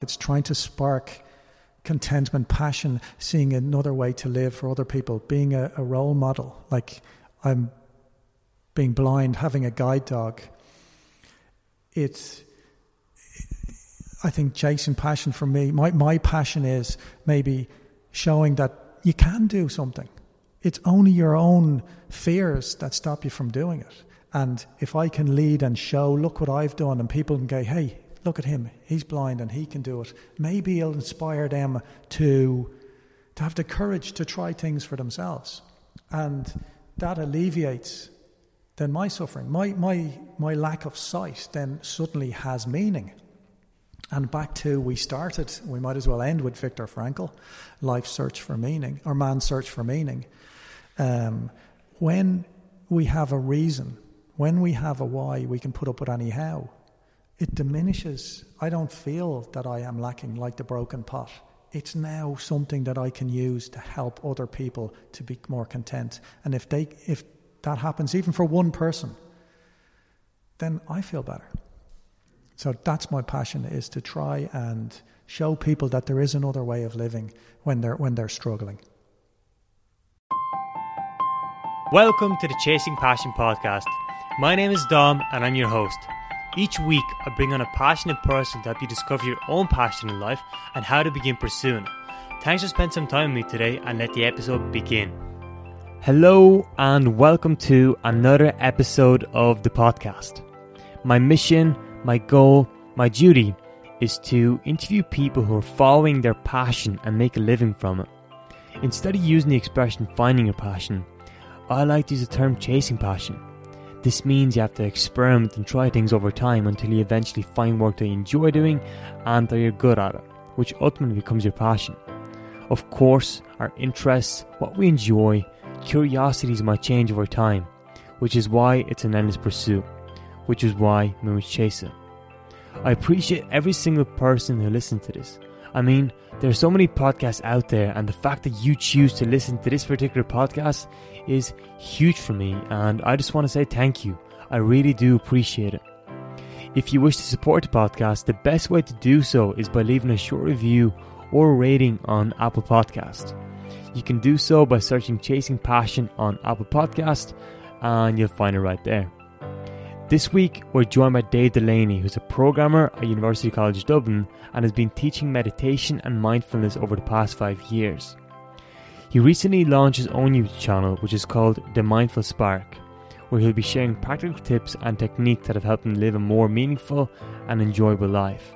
It's trying to spark contentment, passion, seeing another way to live for other people, being a, a role model. Like I'm being blind, having a guide dog. It's, I think, chasing passion for me. My, my passion is maybe showing that you can do something. It's only your own fears that stop you from doing it. And if I can lead and show, look what I've done, and people can go, hey, look at him, he's blind and he can do it, maybe it'll inspire them to, to have the courage to try things for themselves. And that alleviates then my suffering. My, my, my lack of sight then suddenly has meaning. And back to we started, we might as well end with Viktor Frankl, Life Search for Meaning, or Man's Search for Meaning. Um, when we have a reason, when we have a why, we can put up with any how. It diminishes. I don't feel that I am lacking like the broken pot. It's now something that I can use to help other people to be more content. And if they, if that happens, even for one person, then I feel better. So that's my passion is to try and show people that there is another way of living when they're when they're struggling. Welcome to the Chasing Passion podcast. My name is Dom and I'm your host. Each week I bring on a passionate person to help you discover your own passion in life and how to begin pursuing it. Thanks for spending some time with me today and let the episode begin. Hello and welcome to another episode of the podcast. My mission, my goal, my duty is to interview people who are following their passion and make a living from it. Instead of using the expression finding your passion, I like to use the term chasing passion. This means you have to experiment and try things over time until you eventually find work that you enjoy doing and that you're good at it, which ultimately becomes your passion. Of course, our interests, what we enjoy, curiosities might change over time, which is why it's an endless pursuit, which is why we must chase it. I appreciate every single person who listens to this. I mean, there are so many podcasts out there, and the fact that you choose to listen to this particular podcast is huge for me, and I just want to say thank you. I really do appreciate it. If you wish to support the podcast, the best way to do so is by leaving a short review or rating on Apple Podcast. You can do so by searching Chasing Passion on Apple Podcast, and you'll find it right there. This week, we're joined by Dave Delaney, who's a programmer at University College Dublin and has been teaching meditation and mindfulness over the past five years. He recently launched his own YouTube channel, which is called The Mindful Spark, where he'll be sharing practical tips and techniques that have helped him live a more meaningful and enjoyable life.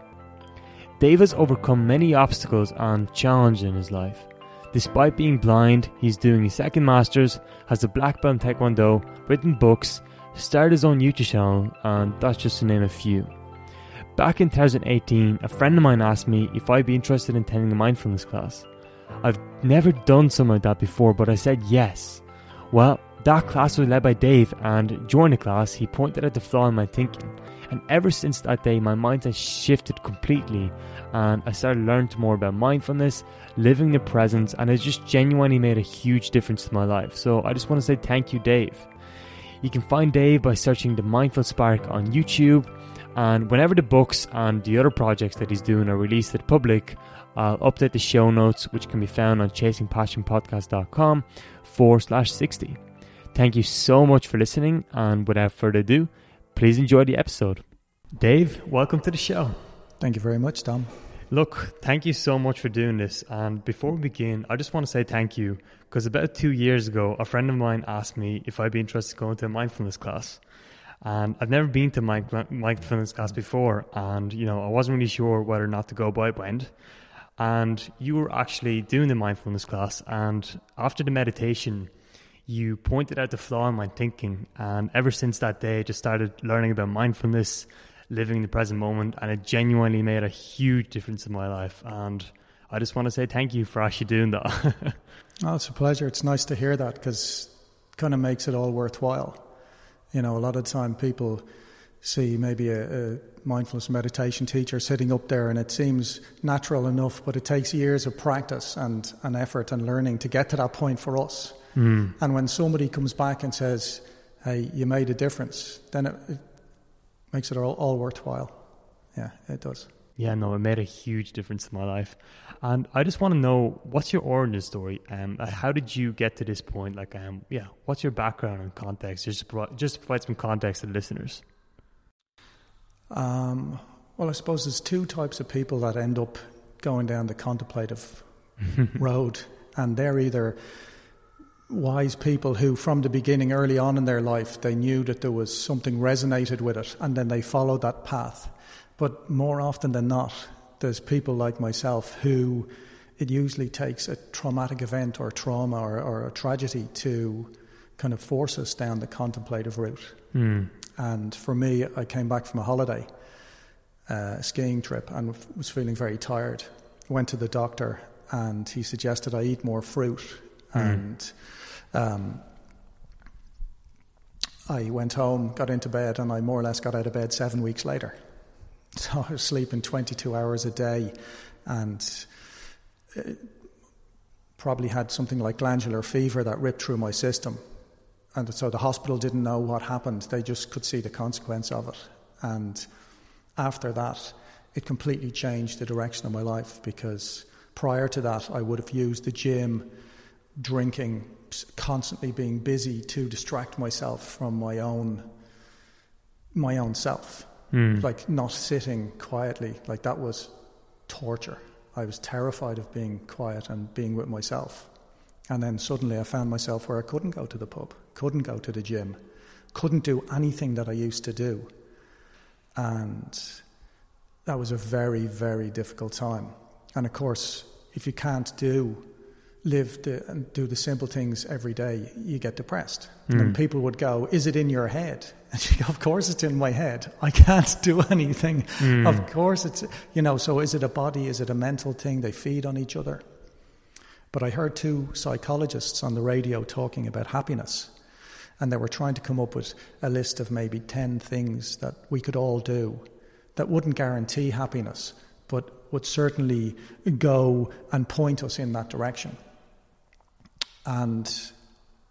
Dave has overcome many obstacles and challenges in his life. Despite being blind, he's doing his second master's, has a black belt in Taekwondo, written books, started his own YouTube channel, and that's just to name a few. Back in 2018, a friend of mine asked me if I'd be interested in attending a mindfulness class. I've never done something like that before, but I said yes. Well, that class was led by Dave, and during the class, he pointed out the flaw in my thinking. And ever since that day, my mind has shifted completely, and I started learning more about mindfulness, living the present, and it just genuinely made a huge difference to my life. So I just want to say thank you, Dave. You can find Dave by searching the Mindful Spark on YouTube. And whenever the books and the other projects that he's doing are released to the public, I'll update the show notes, which can be found on chasingpassionpodcast.com forward slash 60. Thank you so much for listening, and without further ado, please enjoy the episode. Dave, welcome to the show. Thank you very much, Dom. Look, thank you so much for doing this. And before we begin, I just want to say thank you because about two years ago, a friend of mine asked me if I'd be interested in going to a mindfulness class. And I've never been to my mindfulness class before, and you know I wasn't really sure whether or not to go. But I went, and you were actually doing the mindfulness class. And after the meditation, you pointed out the flaw in my thinking, and ever since that day, I just started learning about mindfulness, living in the present moment, and it genuinely made a huge difference in my life. And I just want to say thank you for actually doing that. oh, it's a pleasure. It's nice to hear that because kind of makes it all worthwhile. You know, a lot of time people see maybe a, a, mindfulness meditation teacher sitting up there and it seems natural enough, but it takes years of practice and, and effort and learning to get to that point for us. Mm. And when somebody comes back and says, hey, you made a difference, then it, it makes it all, all worthwhile. Yeah, it does. Yeah, no, it made a huge difference in my life. And I just want to know what's your origin story? Um, how did you get to this point? Like, um, yeah, what's your background and context? Just just provide some context to the listeners. Um, well, I suppose there's two types of people that end up going down the contemplative road, and they're either wise people who, from the beginning, early on in their life, they knew that there was something resonated with it, and then they followed that path. But more often than not, there's people like myself who it usually takes a traumatic event or trauma or, or a tragedy to kind of force us down the contemplative route. Mm. And for me, I came back from a holiday, uh, skiing trip, and was feeling very tired. Went to the doctor, and he suggested I eat more fruit. Mm. And um, I went home, got into bed, and I more or less got out of bed seven weeks later. So I was sleeping 22 hours a day and uh, probably had something like glandular fever that ripped through my system. And so the hospital didn't know what happened, they just could see the consequence of it. And after that, it completely changed the direction of my life because prior to that, I would have used the gym, drinking, constantly being busy to distract myself from my own my own self. Mm. Like not sitting quietly, like that was torture. I was terrified of being quiet and being with myself. And then suddenly I found myself where I couldn't go to the pub, couldn't go to the gym, couldn't do anything that I used to do. And that was a very, very difficult time. And of course, if you can't do live the, and do the simple things every day, you get depressed. Mm. And people would go, Is it in your head? And you go, Of course it's in my head. I can't do anything. Mm. Of course it's, you know, so is it a body? Is it a mental thing? They feed on each other. But I heard two psychologists on the radio talking about happiness. And they were trying to come up with a list of maybe 10 things that we could all do that wouldn't guarantee happiness, but would certainly go and point us in that direction. And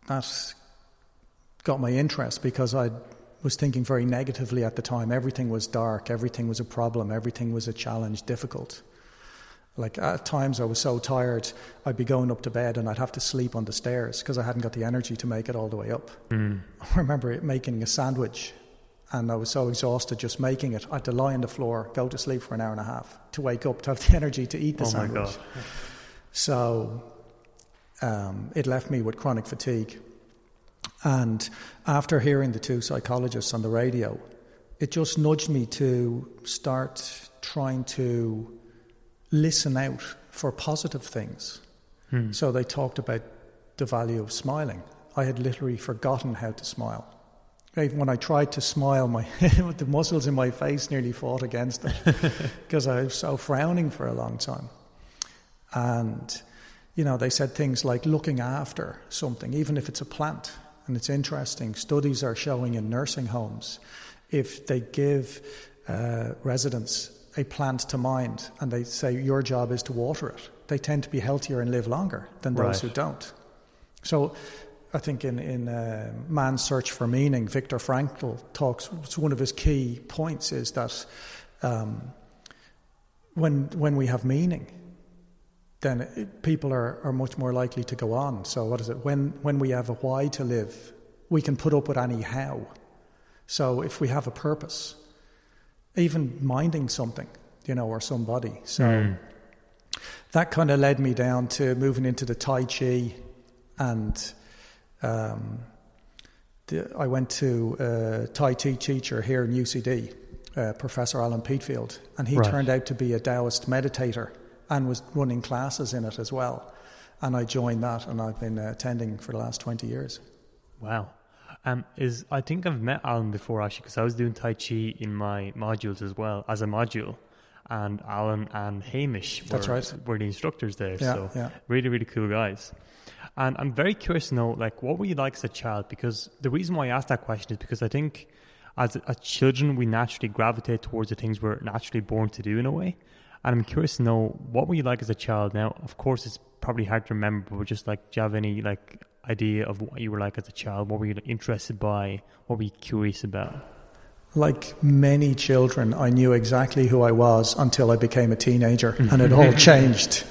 that got my interest because I was thinking very negatively at the time. Everything was dark, everything was a problem, everything was a challenge, difficult. Like at times I was so tired, I'd be going up to bed and I'd have to sleep on the stairs because I hadn't got the energy to make it all the way up. Mm. I remember making a sandwich and I was so exhausted just making it. I had to lie on the floor, go to sleep for an hour and a half to wake up to have the energy to eat the oh sandwich. So um, it left me with chronic fatigue. And after hearing the two psychologists on the radio, it just nudged me to start trying to listen out for positive things. Hmm. So they talked about the value of smiling. I had literally forgotten how to smile. Even when I tried to smile, my the muscles in my face nearly fought against it because I was so frowning for a long time. And you know, they said things like looking after something, even if it's a plant. And it's interesting, studies are showing in nursing homes, if they give uh, residents a plant to mind and they say your job is to water it, they tend to be healthier and live longer than those right. who don't. So I think in, in uh, Man's Search for Meaning, Viktor Frankl talks, it's one of his key points is that um, when, when we have meaning, then it, people are, are much more likely to go on. So, what is it? When, when we have a why to live, we can put up with any how. So, if we have a purpose, even minding something, you know, or somebody. So, mm. that kind of led me down to moving into the Tai Chi and. Um, the, I went to a Tai Chi teacher here in UCD, uh, Professor Alan Peatfield, and he right. turned out to be a Taoist meditator and was running classes in it as well. And I joined that, and I've been attending for the last 20 years. Wow. Um, is I think I've met Alan before actually because I was doing Tai Chi in my modules as well as a module, and Alan and Hamish were, That's right. were the instructors there. Yeah, so yeah. really, really cool guys. And I'm very curious to know, like, what were you like as a child? Because the reason why I asked that question is because I think as, as children we naturally gravitate towards the things we're naturally born to do in a way. And I'm curious to know what were you like as a child? Now, of course, it's probably hard to remember, but just like, do you have any like idea of what you were like as a child? What were you interested by? What were you curious about? like many children, I knew exactly who I was until I became a teenager, and it all changed.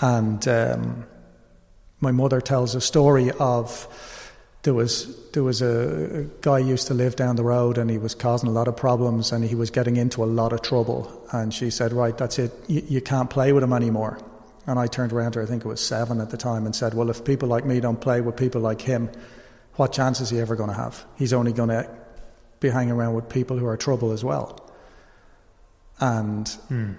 and um, my mother tells a story of there was there was a, guy used to live down the road, and he was causing a lot of problems, and he was getting into a lot of trouble. And she said, "Right, that's it. You, you can't play with him anymore." And I turned around to her, I think it was seven at the time, and said, "Well, if people like me don't play with people like him, what chance is he ever going to have? He's only going to be hanging around with people who are trouble as well. And mm.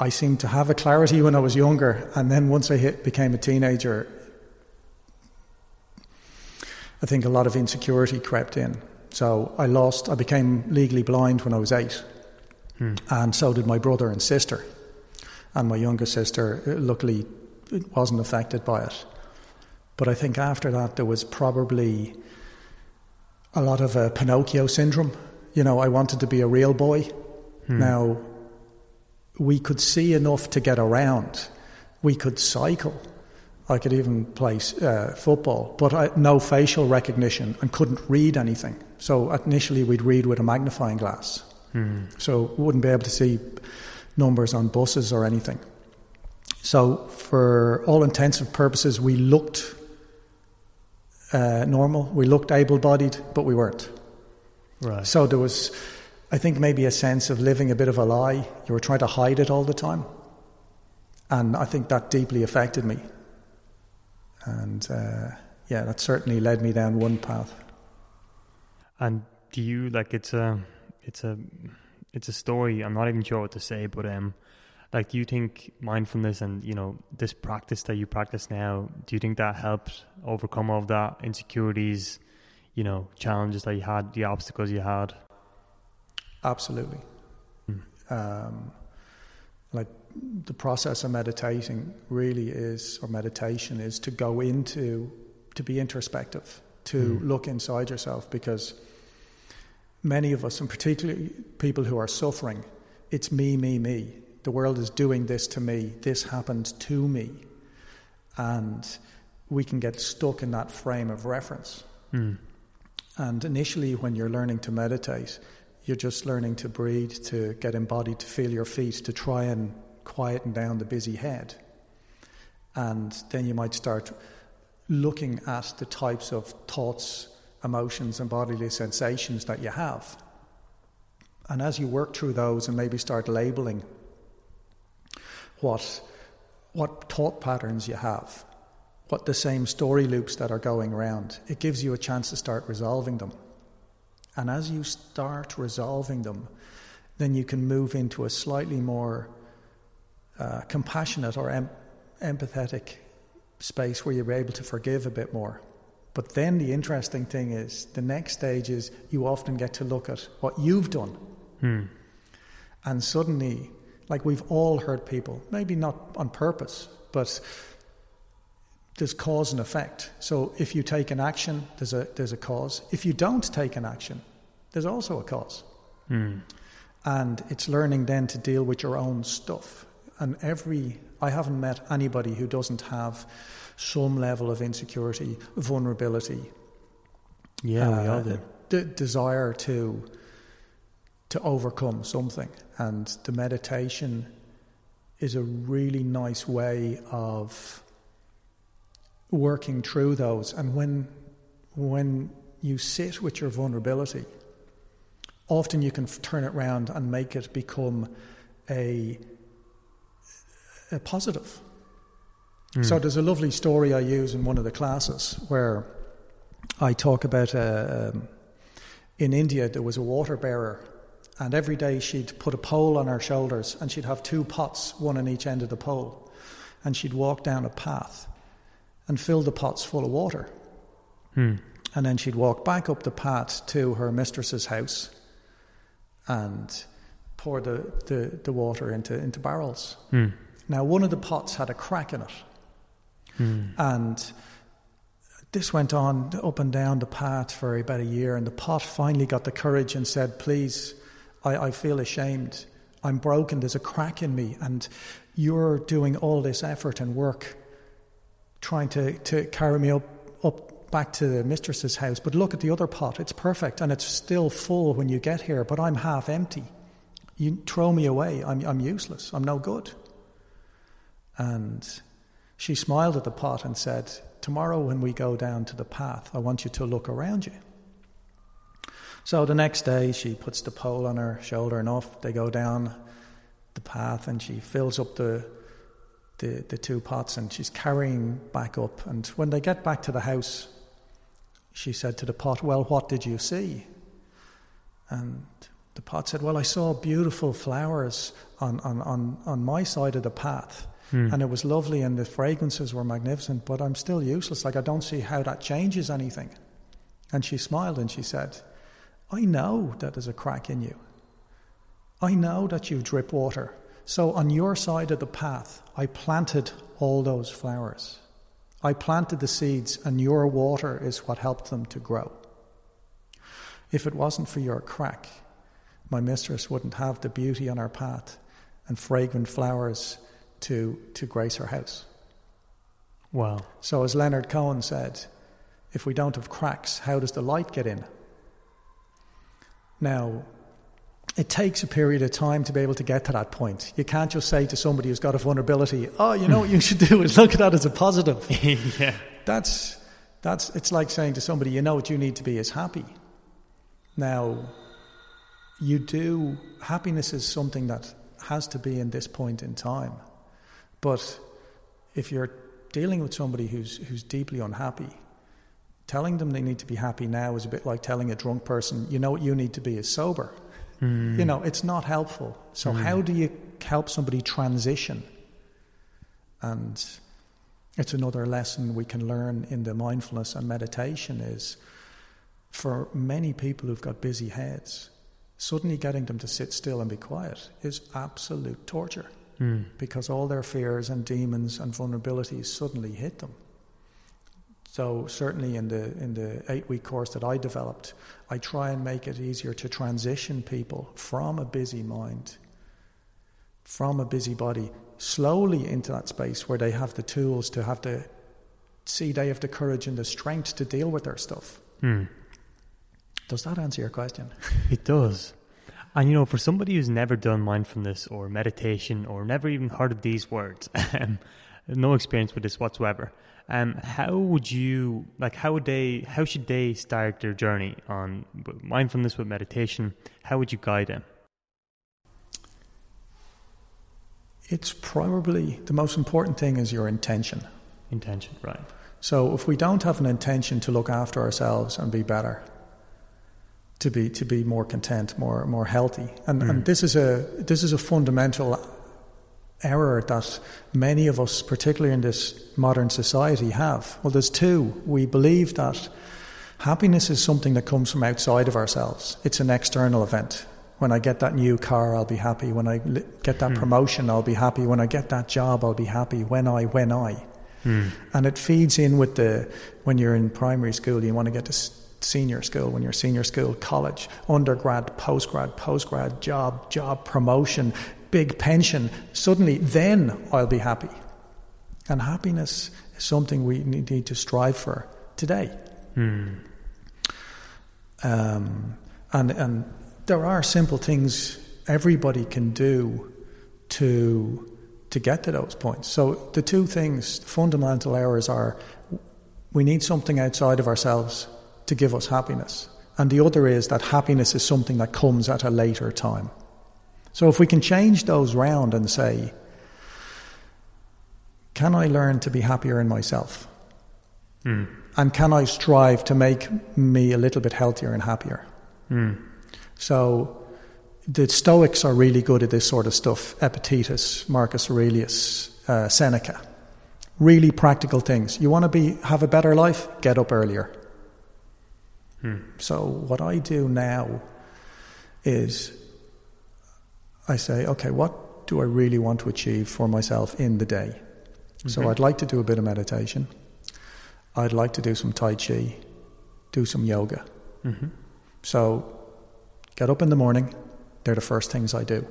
I seemed to have a clarity when I was younger, and then once I hit, became a teenager, I think a lot of insecurity crept in. So I lost, I became legally blind when I was eight, mm. and so did my brother and sister. And my younger sister, luckily, wasn't affected by it. But I think after that, there was probably a lot of a Pinocchio syndrome. You know, I wanted to be a real boy. Hmm. Now, we could see enough to get around. We could cycle. I could even play uh, football, but I, no facial recognition and couldn't read anything. So initially, we'd read with a magnifying glass. Hmm. So wouldn't be able to see numbers on buses or anything. So, for all intensive purposes, we looked uh, normal. We looked able bodied, but we weren't. Right. So there was, I think, maybe a sense of living a bit of a lie. You were trying to hide it all the time. And I think that deeply affected me. And uh, yeah, that certainly led me down one path. And do you like it's a it's a it's a story. I'm not even sure what to say, but um, like do you think mindfulness and you know this practice that you practice now do you think that helped overcome all of that insecurities you know challenges that you had the obstacles you had absolutely mm. um, like the process of meditating really is or meditation is to go into to be introspective to mm. look inside yourself because many of us and particularly people who are suffering it's me me me the world is doing this to me, this happened to me. And we can get stuck in that frame of reference. Mm. And initially, when you're learning to meditate, you're just learning to breathe, to get embodied, to feel your feet, to try and quieten down the busy head. And then you might start looking at the types of thoughts, emotions, and bodily sensations that you have. And as you work through those and maybe start labeling what, what thought patterns you have, what the same story loops that are going around. It gives you a chance to start resolving them. And as you start resolving them, then you can move into a slightly more uh, compassionate or em- empathetic space where you're able to forgive a bit more. But then the interesting thing is, the next stage is you often get to look at what you've done. Hmm. And suddenly like we've all hurt people, maybe not on purpose, but there's cause and effect. So if you take an action, there's a there's a cause. If you don't take an action, there's also a cause. Mm. And it's learning then to deal with your own stuff. And every I haven't met anybody who doesn't have some level of insecurity, vulnerability. Yeah, uh, we all do. D- desire to to overcome something. And the meditation is a really nice way of working through those. And when, when you sit with your vulnerability, often you can turn it around and make it become a, a positive. Mm. So there's a lovely story I use in one of the classes where I talk about uh, um, in India there was a water bearer and every day she'd put a pole on her shoulders and she'd have two pots, one on each end of the pole. And she'd walk down a path and fill the pots full of water. Hmm. And then she'd walk back up the path to her mistress's house and pour the, the, the water into, into barrels. Hmm. Now, one of the pots had a crack in it. Hmm. And this went on up and down the path for about a year, and the pot finally got the courage and said, Please, I, I feel ashamed. I'm broken. There's a crack in me. And you're doing all this effort and work trying to, to carry me up, up back to the mistress's house, but look at the other pot. It's perfect and it's still full when you get here, but I'm half empty. You throw me away. I'm, I'm useless. I'm no good. And she smiled at the pot and said, Tomorrow, when we go down to the path, I want you to look around you. So the next day, she puts the pole on her shoulder and off they go down the path, and she fills up the, the, the two pots and she's carrying back up. And when they get back to the house, she said to the pot, Well, what did you see? And the pot said, Well, I saw beautiful flowers on, on, on, on my side of the path. Mm. And it was lovely and the fragrances were magnificent, but I'm still useless. Like, I don't see how that changes anything. And she smiled and she said, I know that there's a crack in you. I know that you drip water. So on your side of the path, I planted all those flowers. I planted the seeds, and your water is what helped them to grow. If it wasn't for your crack, my mistress wouldn't have the beauty on her path and fragrant flowers to, to grace her house. Wow. So, as Leonard Cohen said, if we don't have cracks, how does the light get in? Now, it takes a period of time to be able to get to that point. You can't just say to somebody who's got a vulnerability, "Oh, you know what you should do is look at that as a positive." yeah. That's that's it's like saying to somebody, "You know what you need to be is happy." Now, you do happiness is something that has to be in this point in time. But if you're dealing with somebody who's, who's deeply unhappy, telling them they need to be happy now is a bit like telling a drunk person, you know what you need to be is sober. Mm. You know, it's not helpful. So, mm. how do you help somebody transition? And it's another lesson we can learn in the mindfulness and meditation is for many people who've got busy heads, suddenly getting them to sit still and be quiet is absolute torture mm. because all their fears and demons and vulnerabilities suddenly hit them. So certainly in the in the eight week course that I developed, I try and make it easier to transition people from a busy mind, from a busy body, slowly into that space where they have the tools to have the see they have the courage and the strength to deal with their stuff. Mm. Does that answer your question? It does. And you know, for somebody who's never done mindfulness or meditation or never even heard of these words, um, no experience with this whatsoever, um, how would you like? How would they? How should they start their journey on mindfulness with meditation? How would you guide them? It's probably the most important thing is your intention. Intention, right? So if we don't have an intention to look after ourselves and be better, to be to be more content, more more healthy. And mm. and this is a this is a fundamental error that many of us, particularly in this modern society, have. Well, there's two. We believe that happiness is something that comes from outside of ourselves. It's an external event. When I get that new car, I'll be happy. When I get that mm. promotion, I'll be happy. When I get that job, I'll be happy. When I, when I. Mm. And it feeds in with the, when you're in primary school, you want to get to senior school, when you're senior school, college, undergrad, postgrad, postgrad, job, job, promotion, big pension, suddenly then I'll be happy. And happiness is something we need to strive for today. Hmm. Um, and, and there are simple things everybody can do to to get to those points. So the two things, fundamental errors are we need something outside of ourselves to give us happiness. And the other is that happiness is something that comes at a later time. So if we can change those round and say, can I learn to be happier in myself? Mm. And can I strive to make me a little bit healthier and happier? Mm. So the Stoics are really good at this sort of stuff. Epictetus, Marcus Aurelius, uh, Seneca. Really practical things. You want to be have a better life? Get up earlier. Hmm. So, what I do now is I say, okay, what do I really want to achieve for myself in the day? Mm-hmm. So, I'd like to do a bit of meditation. I'd like to do some Tai Chi, do some yoga. Mm-hmm. So, get up in the morning, they're the first things I do.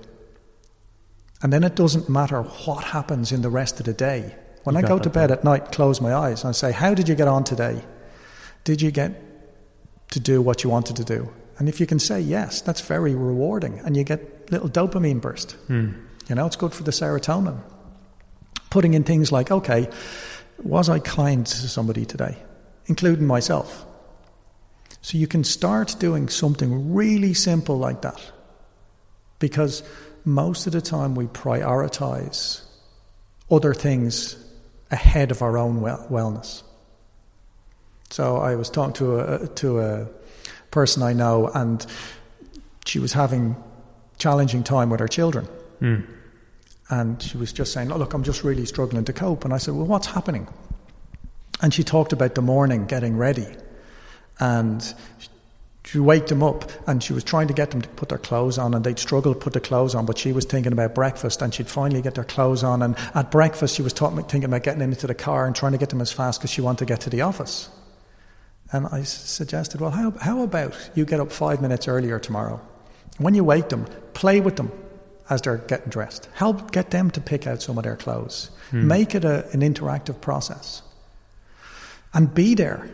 And then it doesn't matter what happens in the rest of the day. When you I go to bed at night, close my eyes, and I say, How did you get on today? Did you get to do what you wanted to do? And if you can say yes, that's very rewarding, and you get little dopamine burst. Mm. You know, it's good for the serotonin. Putting in things like, okay, was I kind to somebody today, including myself? So you can start doing something really simple like that. Because most of the time we prioritize other things ahead of our own well- wellness. So I was talking to a, to a person I know, and she was having challenging time with her children. Mm. And she was just saying, oh, Look, I'm just really struggling to cope. And I said, Well, what's happening? And she talked about the morning getting ready. And she waked them up and she was trying to get them to put their clothes on and they'd struggle to put the clothes on but she was thinking about breakfast and she'd finally get their clothes on and at breakfast she was talking, thinking about getting into the car and trying to get them as fast because she wanted to get to the office and I suggested well how, how about you get up five minutes earlier tomorrow when you wake them play with them as they're getting dressed help get them to pick out some of their clothes Hmm. make it a, an interactive process and be there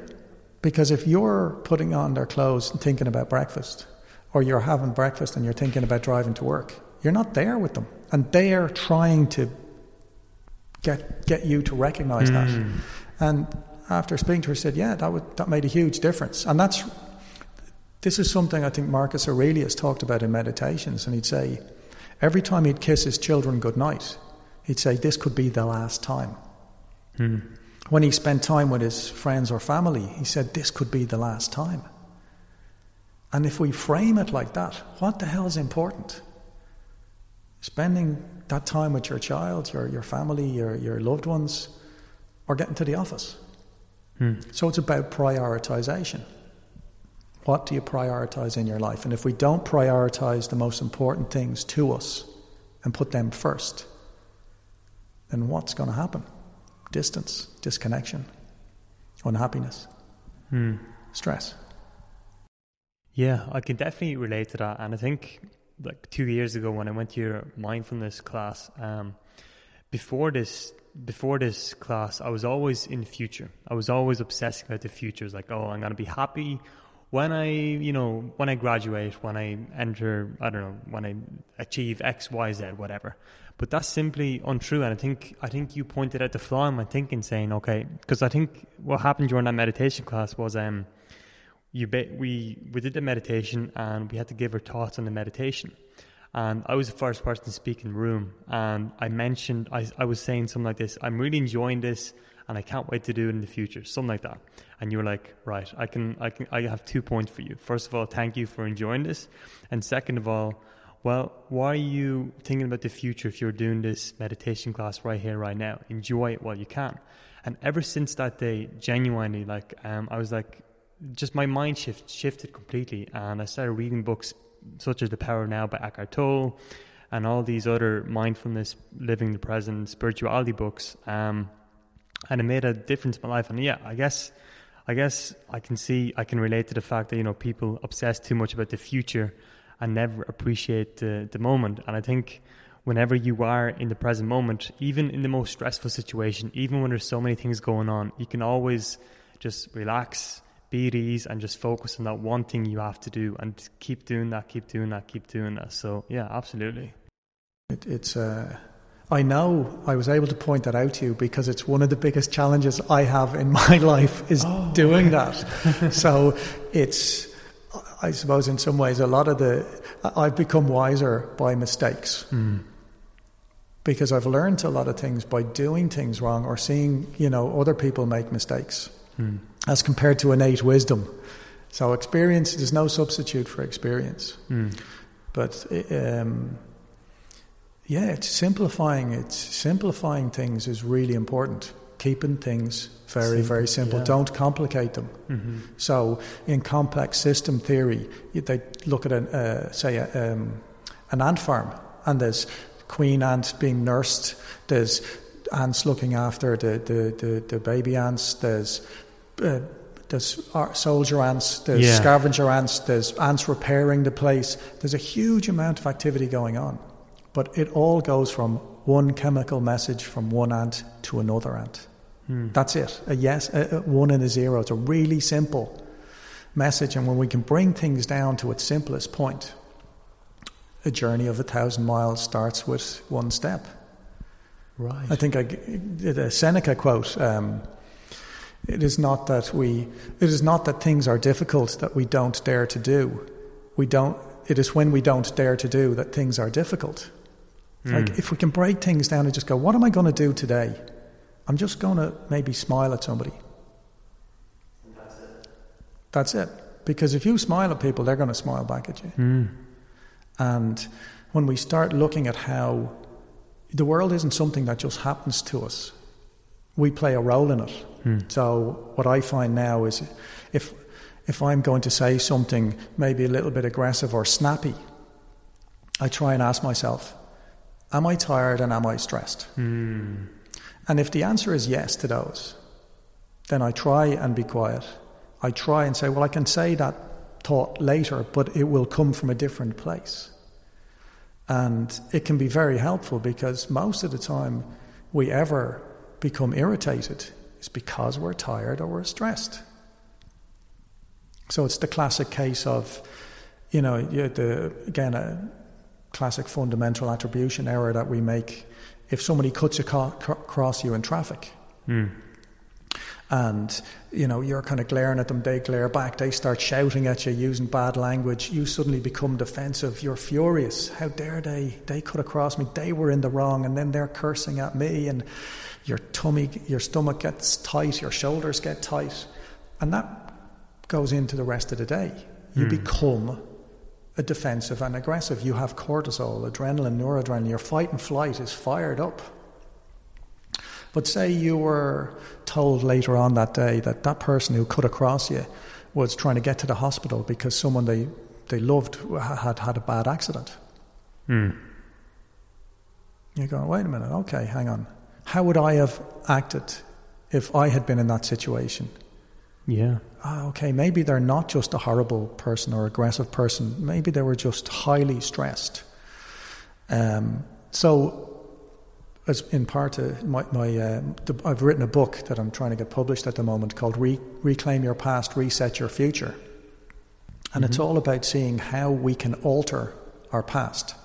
because if you're putting on their clothes and thinking about breakfast, or you're having breakfast and you're thinking about driving to work, you're not there with them. And they are trying to get get you to recognize that. And after speaking to her, said, "Yeah, that would, that made a huge difference." And that's this is something I think Marcus Aurelius talked about in meditations, and he'd say every time he'd kiss his children goodnight, he'd say, "This could be the last time." Mm. When he spent time with his friends or family, he said, This could be the last time. And if we frame it like that, what the hell is important? Spending that time with your child, your, your family, your, your loved ones, or getting to the office. Mm. So it's about prioritization. What do you prioritize in your life? And if we don't prioritize the most important things to us and put them first, then what's going to happen? Distance, disconnection, unhappiness, Hmm. stress. Yeah, I can definitely relate to that. And I think like two years ago when I went to your mindfulness class, um, before this before this class, I was always in future. I was always obsessing about the future. It's like, oh, I'm gonna be happy when I, you know, when I graduate, when I enter, I don't know, when I achieve X, Y, Z, whatever. But that's simply untrue. And I think I think you pointed out the flaw in my thinking, saying, okay, because I think what happened during that meditation class was, um, you be, we we did the meditation and we had to give our thoughts on the meditation. And I was the first person to speak in the room, and I mentioned I I was saying something like this: I'm really enjoying this, and I can't wait to do it in the future, something like that. And you were like, right, I can I can I have two points for you. First of all, thank you for enjoying this, and second of all. Well, why are you thinking about the future if you're doing this meditation class right here, right now? Enjoy it while you can. And ever since that day, genuinely, like um, I was like, just my mind shift shifted completely, and I started reading books such as The Power Now by Eckhart Tolle, and all these other mindfulness, living the present, spirituality books, um, and it made a difference in my life. And yeah, I guess, I guess I can see, I can relate to the fact that you know people obsess too much about the future and never appreciate the the moment. And I think whenever you are in the present moment, even in the most stressful situation, even when there's so many things going on, you can always just relax be at ease and just focus on that one thing you have to do and keep doing that, keep doing that, keep doing that. So yeah, absolutely. It, it's. Uh, I know I was able to point that out to you because it's one of the biggest challenges I have in my life is Oh, doing that. so it's. I suppose in some ways a lot of the I've become wiser by mistakes Mm. because I've learned a lot of things by doing things wrong or seeing you know other people make mistakes Mm. As compared to innate wisdom. So experience there's no substitute for experience. Mm. But um, yeah, it's simplifying. It's simplifying things is really important. Keeping things very, Simple, very simple. yeah. Don't complicate them. hmm So, in complex system theory, they look at an, uh, say a, um, an ant farm, and there's queen ants being nursed. There's ants looking after the the, the, the baby ants. There's uh, there's soldier ants. There's Yeah. scavenger ants. There's ants repairing the place. There's a huge amount of activity going on, but it all goes from one chemical message from one ant to another ant. That's it. A yes, a, one and a zero. It's a really simple message. And when we can bring things down to its simplest point, a journey of a thousand miles starts with one step. Right. I think I a Seneca quote. Um, it is not that we, it is not that things are difficult that we don't dare to do. We don't. It is when we don't dare to do that things are difficult. Like if we can break things down and just go, what am I going to do today? I'm just going to maybe smile at somebody. That's it. That's it. Because if you smile at people, they're going to smile back at you. Hmm. And when we start looking at how the world isn't something that just happens to us, we play a role in it. So what I find now is if if I'm going to say something maybe a little bit aggressive or snappy, I try and ask myself, am I tired and am I stressed? Hmm. And if the answer is yes to those, then I try and be quiet. I try and say, well, I can say that thought later, but it will come from a different place. And it can be very helpful because most of the time we ever become irritated is because we're tired or we're stressed. So it's the classic case of, you know, the, again, a classic fundamental attribution error that we make if somebody cuts across you in traffic. Hmm. And you know you're kind of glaring at them they glare back they start shouting at you using bad language you suddenly become defensive you're furious. How dare they? They cut across me they were in the wrong and then they're cursing at me and your tummy your stomach gets tight your shoulders get tight and that goes into the rest of the day you become a defensive and aggressive you have cortisol adrenaline noradrenaline your fight and flight is fired up but say you were told later on that day that that person who cut across you was trying to get to the hospital because someone they, they loved had had a bad accident. Hmm. You're going, wait a minute, okay, hang on. How would I have acted if I had been in that situation? Yeah. Ah, okay, maybe they're not just a horrible person or aggressive person. Maybe they were just highly stressed. Um, so, as in part, uh, my, my uh, the, I've written a book that I'm trying to get published at the moment called Re- "Reclaim Your Past, Reset Your Future," and it's all about seeing how we can alter our past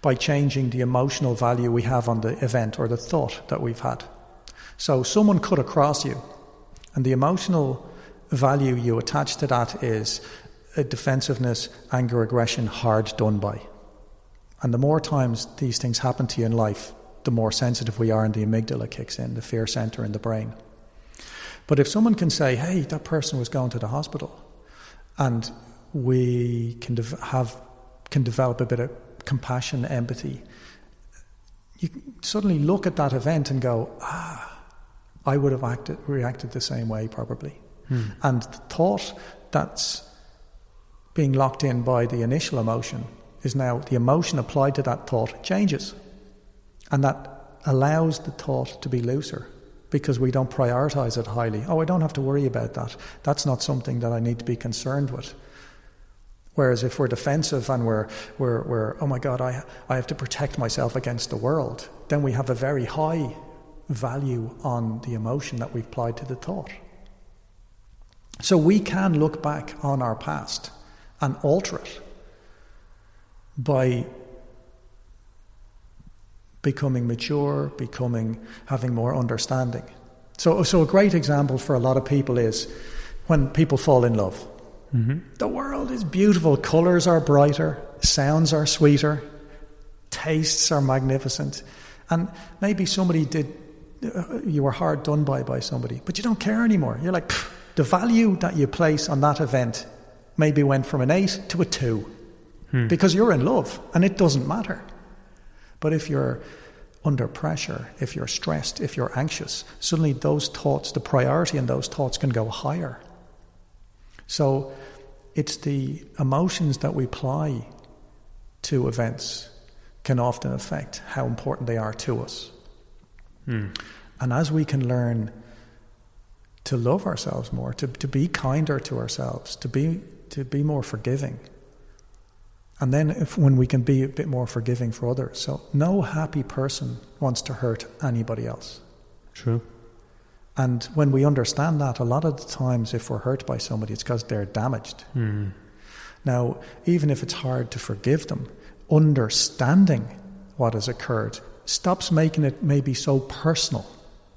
by changing the emotional value we have on the event or the thought that we've had. So, someone cut across you, and the emotional value you attach to that is defensiveness, anger, aggression, hard done by. And the more times these things happen to you in life, the more sensitive we are, and the amygdala kicks in, the fear center in the brain. But if someone can say, hey, that person was going to the hospital, and we can dev- have can develop a bit of compassion, empathy, you suddenly look at that event and go, ah, I would have acted, reacted the same way probably. And the thought that's being locked in by the initial emotion is now the emotion applied to that thought changes. And that allows the thought to be looser because we don't prioritize it highly. Oh, I don't have to worry about that. That's not something that I need to be concerned with. Whereas if we're defensive and we're, we're, we're oh my God, I, I have to protect myself against the world, then we have a very high value on the emotion that we've applied to the thought. So we can look back on our past and alter it by becoming mature, becoming having more understanding. So, so a great example for a lot of people is when people fall in love. The world is beautiful. Colors are brighter, sounds are sweeter, tastes are magnificent, and maybe somebody did. Uh, you were hard done by by somebody, but you don't care anymore. You're like the value that you place on that event maybe went from an eight to a two because you're in love and it doesn't matter. But if you're under pressure, if you're stressed, if you're anxious, suddenly those thoughts, the priority in those thoughts can go higher. So it's the emotions that we apply to events can often affect how important they are to us. Hmm. And as we can learn to love ourselves more, to, to be kinder to ourselves, to be, to be more forgiving, and then if, when we can be a bit more forgiving for others. So no happy person wants to hurt anybody else. True. And when we understand that, a lot of the times, if we're hurt by somebody, it's because they're damaged. Mm. Now, even if it's hard to forgive them, understanding what has occurred stops making it maybe so personal.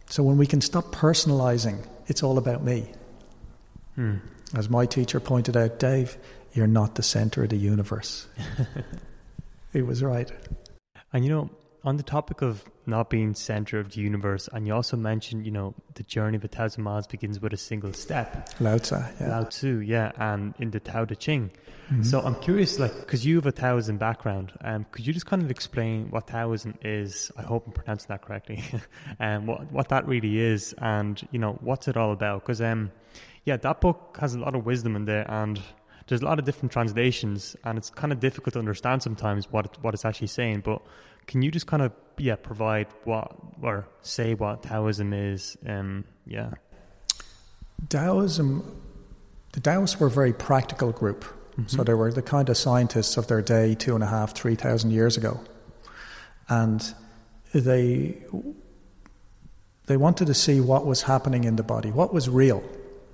So when we can stop personalizing, it's all about me. Mm. As my teacher pointed out, Dave, you're not the center of the universe. he was right. And you know, on the topic of not being center of the universe, and you also mentioned, you know, the journey of a thousand miles begins with a single step. Lao Tzu, yeah. Lao Tzu, yeah, and in the Tao Te Ching. Mhm. So I'm curious, like, because you have a Taoism background, um, could you just kind of explain what Taoism is? I hope I'm pronouncing that correctly, and what what that really is, and you know, what's it all about? Because um, yeah, that book has a lot of wisdom in there, and there's a lot of different translations, and it's kind of difficult to understand sometimes what it, what it's actually saying. But can you just kind of yeah provide what or say what Taoism is? Um, yeah. Taoism, the Taoists were a very practical group. So they were the kind of scientists of their day two and a half, three thousand years ago. And they they wanted to see what was happening in the body, what was real.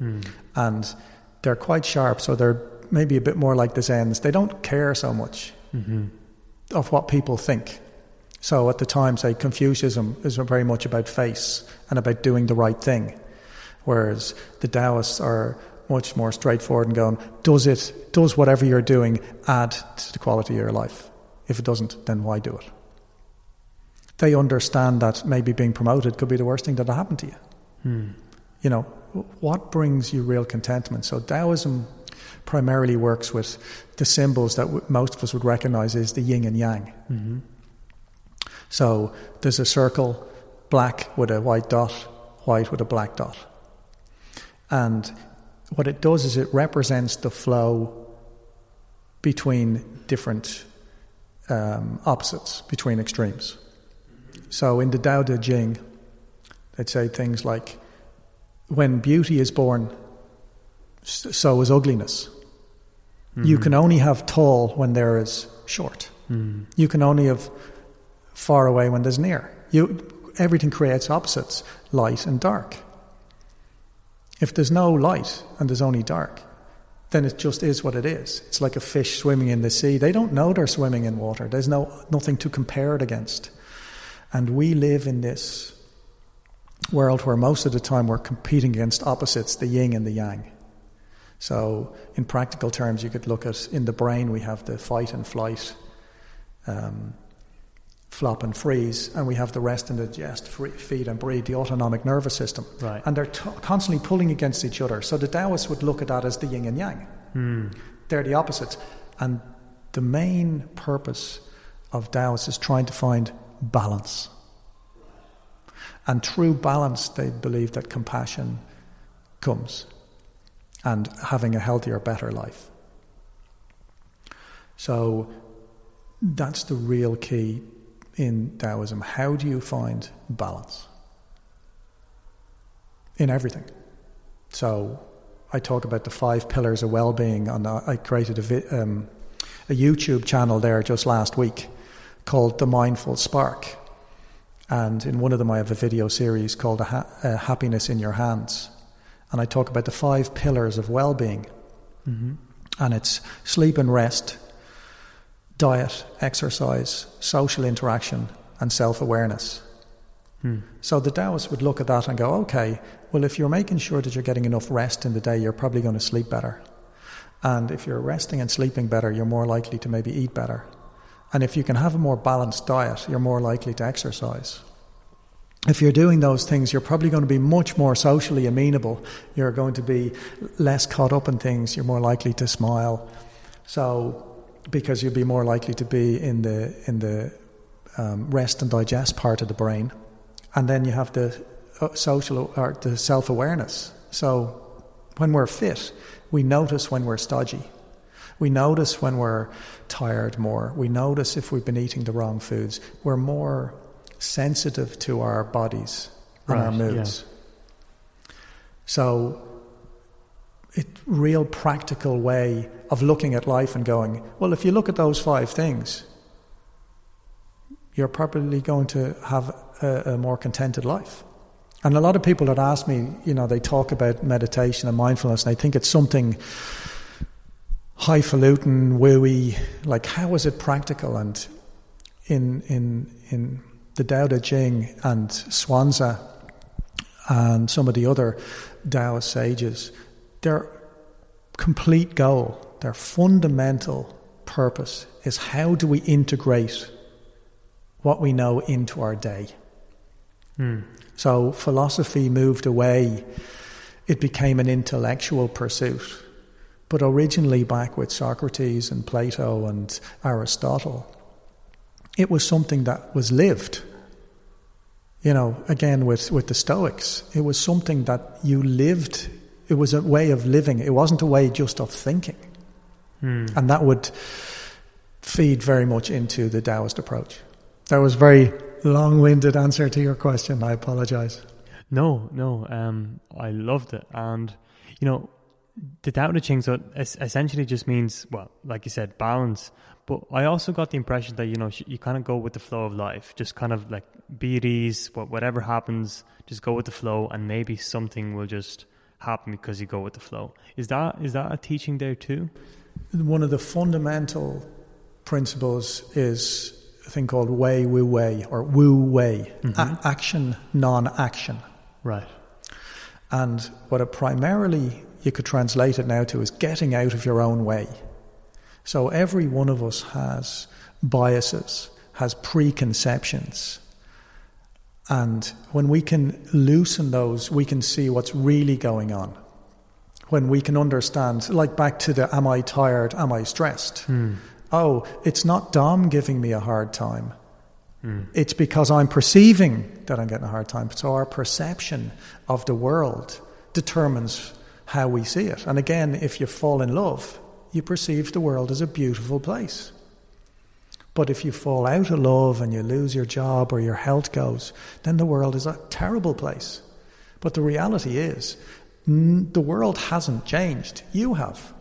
Mm. And they're quite sharp, so they're maybe a bit more like the Zens. They don't care so much hmm of what people think. So at the time, say, Confucianism is very much about face and about doing the right thing, whereas the Taoists are much more straightforward and going, does it, does whatever you're doing add to the quality of your life? If it doesn't, then why do it? They understand that maybe being promoted could be the worst thing that'll happen to you. Mm. You know, what brings you real contentment? So Taoism primarily works with the symbols that w- most of us would recognize as the yin and yang. hmm So there's a circle, black with a white dot, white with a black dot. And what it does is it represents the flow between different um, opposites, between extremes. So in the Tao Te Ching, they'd say things like, when beauty is born, so is ugliness. You can only have tall when there is short. Mm. You can only have far away when there's near. You, everything creates opposites, light and dark. If there's no light and there's only dark, then it just is what it is. It's like a fish swimming in the sea. They don't know they're swimming in water. There's no nothing to compare it against. And we live in this world where most of the time we're competing against opposites, the yin and the yang. So, in practical terms, you could look at in the brain we have the fight and flight, um, flop and freeze, and we have the rest and digest, free, feed and breathe, the autonomic nervous system. Right. And they're t- constantly pulling against each other. So, the Taoists would look at that as the yin and yang. Mm. They're the opposites. And the main purpose of Taoists is trying to find balance. And through balance, they believe that compassion comes and having a healthier, better life. So that's the real key in Taoism. How do you find balance? In everything. So I talk about the five pillars of well-being. and I created a, vi- um, a YouTube channel there just last week called The Mindful Spark, and in one of them I have a video series called a ha- uh, "Happiness in Your Hands," and I talk about the five pillars of well-being, hmm and it's sleep and rest, diet, exercise, social interaction, and self-awareness. Mm. So the Taoists would look at that and go, okay, well, if you're making sure that you're getting enough rest in the day, you're probably going to sleep better. And if you're resting and sleeping better, you're more likely to maybe eat better. And if you can have a more balanced diet, you're more likely to exercise. If you're doing those things, you're probably going to be much more socially amenable. You're going to be less caught up in things. You're more likely to smile. So, because you'll be more likely to be in the in the um, rest and digest part of the brain, and then you have the uh, social or the self awareness. So, when we're fit, we notice when we're stodgy. We notice when we're tired more. We notice if we've been eating the wrong foods. We're more sensitive to our bodies and our Right, moods. So, it real practical way of looking at life and going, well, if you look at those five things, you're probably going to have a, a more contented life. And a lot of people that ask me, you know, they talk about meditation and mindfulness, and I think it's something highfalutin, wooey. Like, how is it practical? And in in in the Tao Te Ching and Zhuangzi and some of the other Taoist sages, their complete goal, their fundamental purpose is how do we integrate what we know into our day. Hmm. So philosophy moved away, it became an intellectual pursuit. But originally, back with Socrates and Plato and Aristotle, it was something that was lived. You know, again, with, with the Stoics, it was something that you lived. It was a way of living. It wasn't a way just of thinking. Hmm. And that would feed very much into the Taoist approach. That was very long-winded answer to your question. I apologize. No, no. Um, I loved it, and you know, the Tao Te Ching so es- essentially just means well, like you said, balance. But I also got the impression that you know you kind of go with the flow of life, just kind of like be at ease. Whatever happens, just go with the flow, and maybe something will just happen because you go with the flow. Is that is that a teaching there too? One of the fundamental principles is a thing called Wei Wu Wei or Wu Wei, mm-hmm. a- action, non-action. Right. And what it primarily you could translate it now to is getting out of your own way. So every one of us has biases, has preconceptions. And when we can loosen those, we can see what's really going on. When we can understand, like back to the am I tired, am I stressed? Hmm. Oh, it's not Dom giving me a hard time. Hmm. It's because I'm perceiving that I'm getting a hard time. So our perception of the world determines how we see it. And again, if you fall in love, you perceive the world as a beautiful place. But if you fall out of love and you lose your job or your health goes, then the world is a terrible place. But the reality is, the world hasn't changed. You have.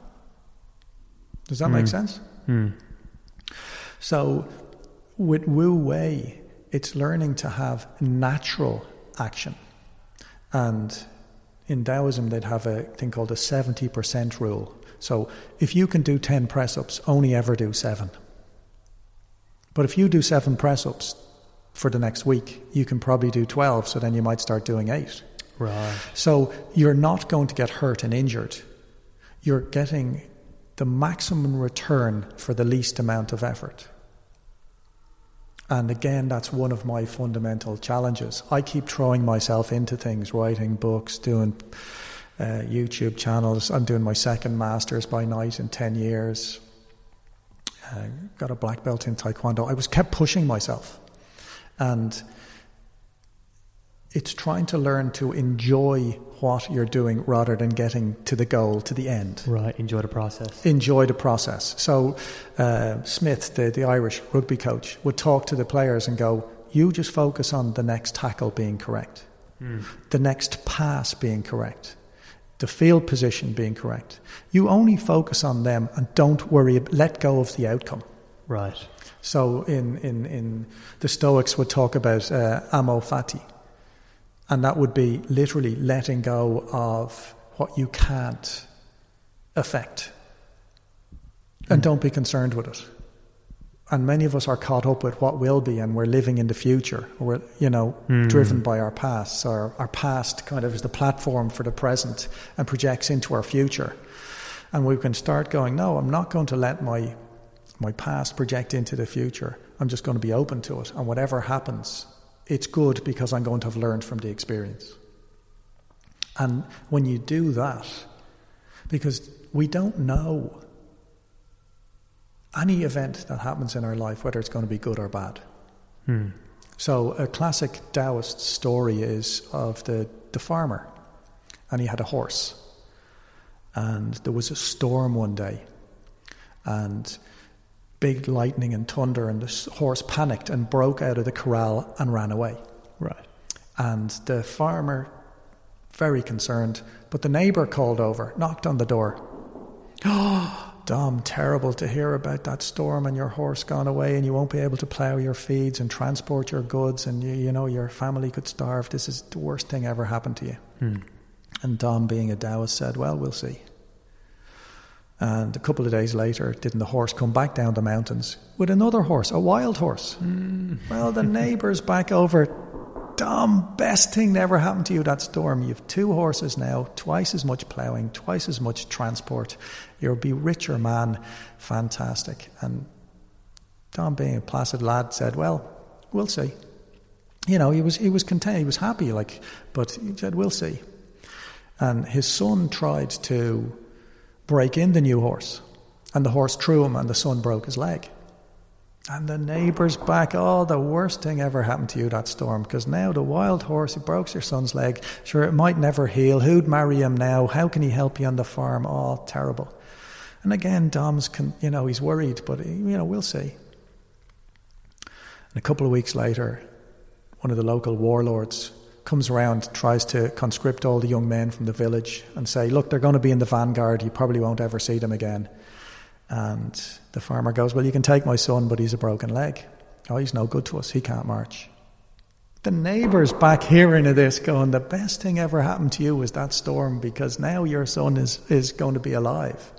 Does that make sense? Hmm. So, with Wu Wei, it's learning to have natural action. And in Taoism, they'd have a thing called a 70% rule. So, if you can do 10 press ups, only ever do seven. But if you do seven press ups for the next week, you can probably do 12, so then you might start doing eight. Right. So you're not going to get hurt and injured. You're getting the maximum return for the least amount of effort. And again, that's one of my fundamental challenges. I keep throwing myself into things, writing books, doing uh, YouTube channels. I'm doing my second master's by night in 10 years. Uh, got a black belt in Taekwondo. I was kept pushing myself. And it's trying to learn to enjoy what you're doing rather than getting to the goal, to the end. Right. Enjoy the process. Enjoy the process. So, uh, Schmidt, the, the Irish rugby coach, would talk to the players and go, You just focus on the next tackle being correct, the next pass being correct, the field position being correct. You only focus on them and don't worry, let go of the outcome. Right. So in, in, in the Stoics would talk about uh, amor fati, and that would be literally letting go of what you can't affect, and hmm. don't be concerned with it. And many of us are caught up with what will be, and we're living in the future. We're, you know, hmm. driven by our past. So our, our past kind of is the platform for the present and projects into our future. And we can start going, no, I'm not going to let my my past project into the future. I'm just going to be open to it. And whatever happens, it's good because I'm going to have learned from the experience. And when you do that, because we don't know any event that happens in our life, whether it's going to be good or bad. Hmm. So, a classic Taoist story is of the, the farmer, and he had a horse. And there was a storm one day, and big lightning and thunder, and the horse panicked and broke out of the corral and ran away. Right. And the farmer, very concerned, but the neighbour called over, knocked on the door. Oh, Dom, terrible to hear about that storm and your horse gone away and you won't be able to plough your feeds and transport your goods and you, you know your family could starve. This is the worst thing ever happened to you. Hmm. And Dom, being a Taoist, said, Well, we'll see. And a couple of days later, didn't the horse come back down the mountains with another horse, a wild horse? Hmm. Well, the neighbours back over. Dom, best thing that ever happened to you that storm. You've two horses now, twice as much ploughing, twice as much transport. You'll be richer man. Fantastic. And Dom, being a placid lad, said, Well, we'll see. You know, he was he was content, he was happy, like, but he said, We'll see. And his son tried to break in the new horse. And the horse threw him, and the son broke his leg. And the neighbours back, oh, the worst thing ever happened to you that storm, because now the wild horse who broke your son's leg, sure, it might never heal. Who'd marry him now? How can he help you on the farm? Oh, terrible. And again, Dom's, con- you know, he's worried, but, you know, we'll see. And a couple of weeks later, one of the local warlords comes around, tries to conscript all the young men from the village and say, look, they're going to be in the vanguard. You probably won't ever see them again. And the farmer goes, well, you can take my son, but he's a broken leg. Oh, he's no good to us. He can't march. The neighbours back hearing of this going, the best thing ever happened to you was that storm because now your son is, is going to be alive.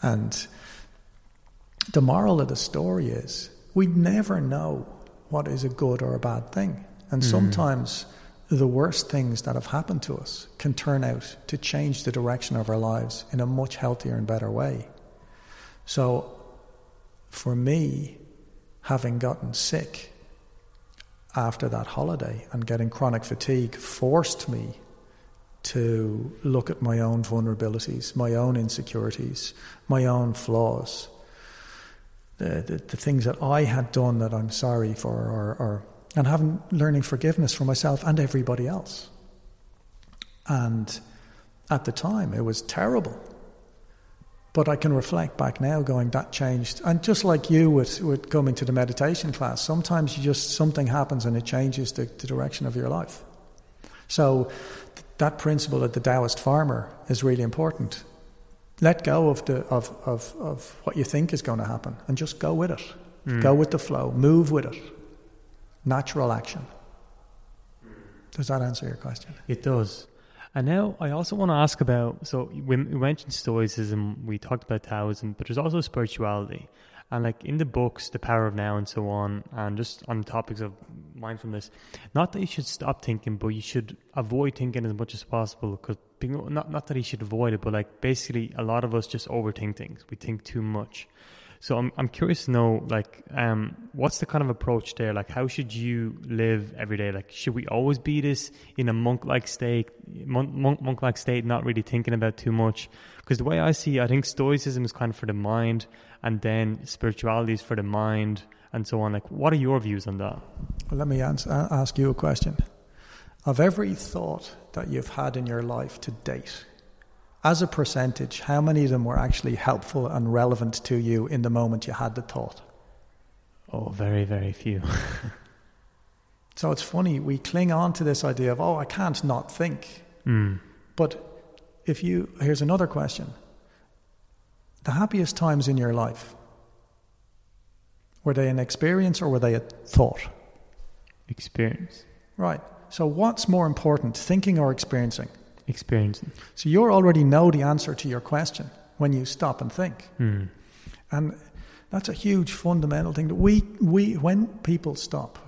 And the moral of the story is we never know what is a good or a bad thing. And hmm. sometimes the worst things that have happened to us can turn out to change the direction of our lives in a much healthier and better way. So, for me, having gotten sick after that holiday and getting chronic fatigue forced me to look at my own vulnerabilities, my own insecurities, my own flaws, the, the, the things that I had done that I'm sorry for, or, or and having learning forgiveness for myself and everybody else. And at the time, it was terrible. But I can reflect back now, going, that changed. And just like you with, with coming to the meditation class, sometimes you just something happens and it changes the, the direction of your life. So th- that principle of the Taoist farmer is really important. Let go of the of, of, of what you think is going to happen and just go with it. Hmm. Go with the flow, move with it. Natural action. Does that answer your question? It does. And now I also want to ask about so we, mentioned Stoicism, we talked about Taoism, but there's also spirituality. And like in the books, The Power of Now and so on, and just on topics of mindfulness, not that you should stop thinking, but you should avoid thinking as much as possible. Because not not that you should avoid it, but like basically, a lot of us just overthink things. We think too much. So I'm I'm curious to know like um what's the kind of approach there? Like how should you live every day? Like should we always be this in a monk like state, monk monk like state, not really thinking about too much? Because the way I see, I think Stoicism is kind of for the mind, and then spirituality is for the mind, and so on. Like what are your views on that? Well, let me answer, ask you a question. Of every thought that you've had in your life to date, as a percentage, how many of them were actually helpful and relevant to you in the moment you had the thought? Oh, very, very few. so it's funny, we cling on to this idea of, oh, I can't not think. Mm. But if you, here's another question the happiest times in your life, were they an experience or were they a thought? Experience. Right. So what's more important, thinking or experiencing? Experiencing. So you already know the answer to your question when you stop and think. Mm. And that's a huge fundamental thing that we, we when people stop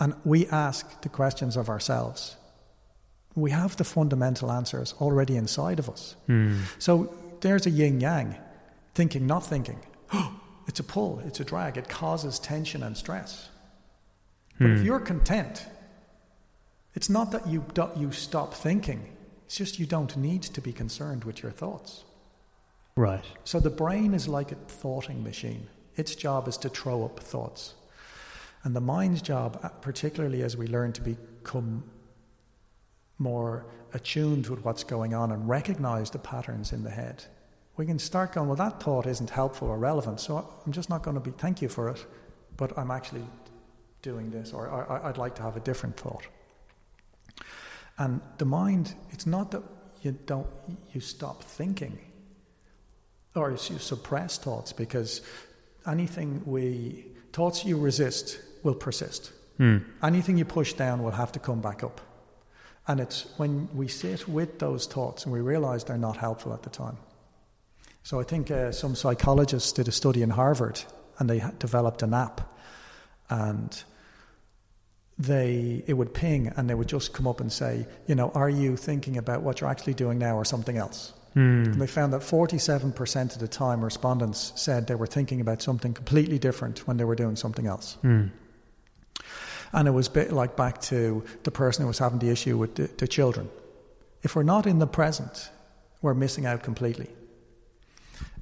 and we ask the questions of ourselves, we have the fundamental answers already inside of us. Mm. So there's a yin yang, thinking, not thinking. it's a pull, it's a drag, it causes tension and stress. But if Hmm. you're content, it's not that you, you stop thinking, it's just you don't need to be concerned with your thoughts. Right. So the brain is like a thoughting machine. Its job is to throw up thoughts. And the mind's job, uh, particularly as we learn to become more attuned with what's going on and recognize the patterns in the head, we can start going, well, that thought isn't helpful or relevant, so I'm just not going to be, thank you for it, but I'm actually doing this, or I, I'd like to have a different thought. And the mind, it's not that you don't, you stop thinking. or you suppress thoughts because anything we thoughts you resist will persist. Mm. Anything you push down will have to come back up. And it's when we sit with those thoughts and we realize they're not helpful at the time. So I think uh, some psychologists did a study in Harvard and they developed an app and they it would ping and they would just come up and say, you know, are you thinking about what you're actually doing now or something else? Mm. And they found that 47% of the time respondents said they were thinking about something completely different when they were doing something else. Mm. And it was a bit like back to the person who was having the issue with the, the children. If we're not in the present, we're missing out completely.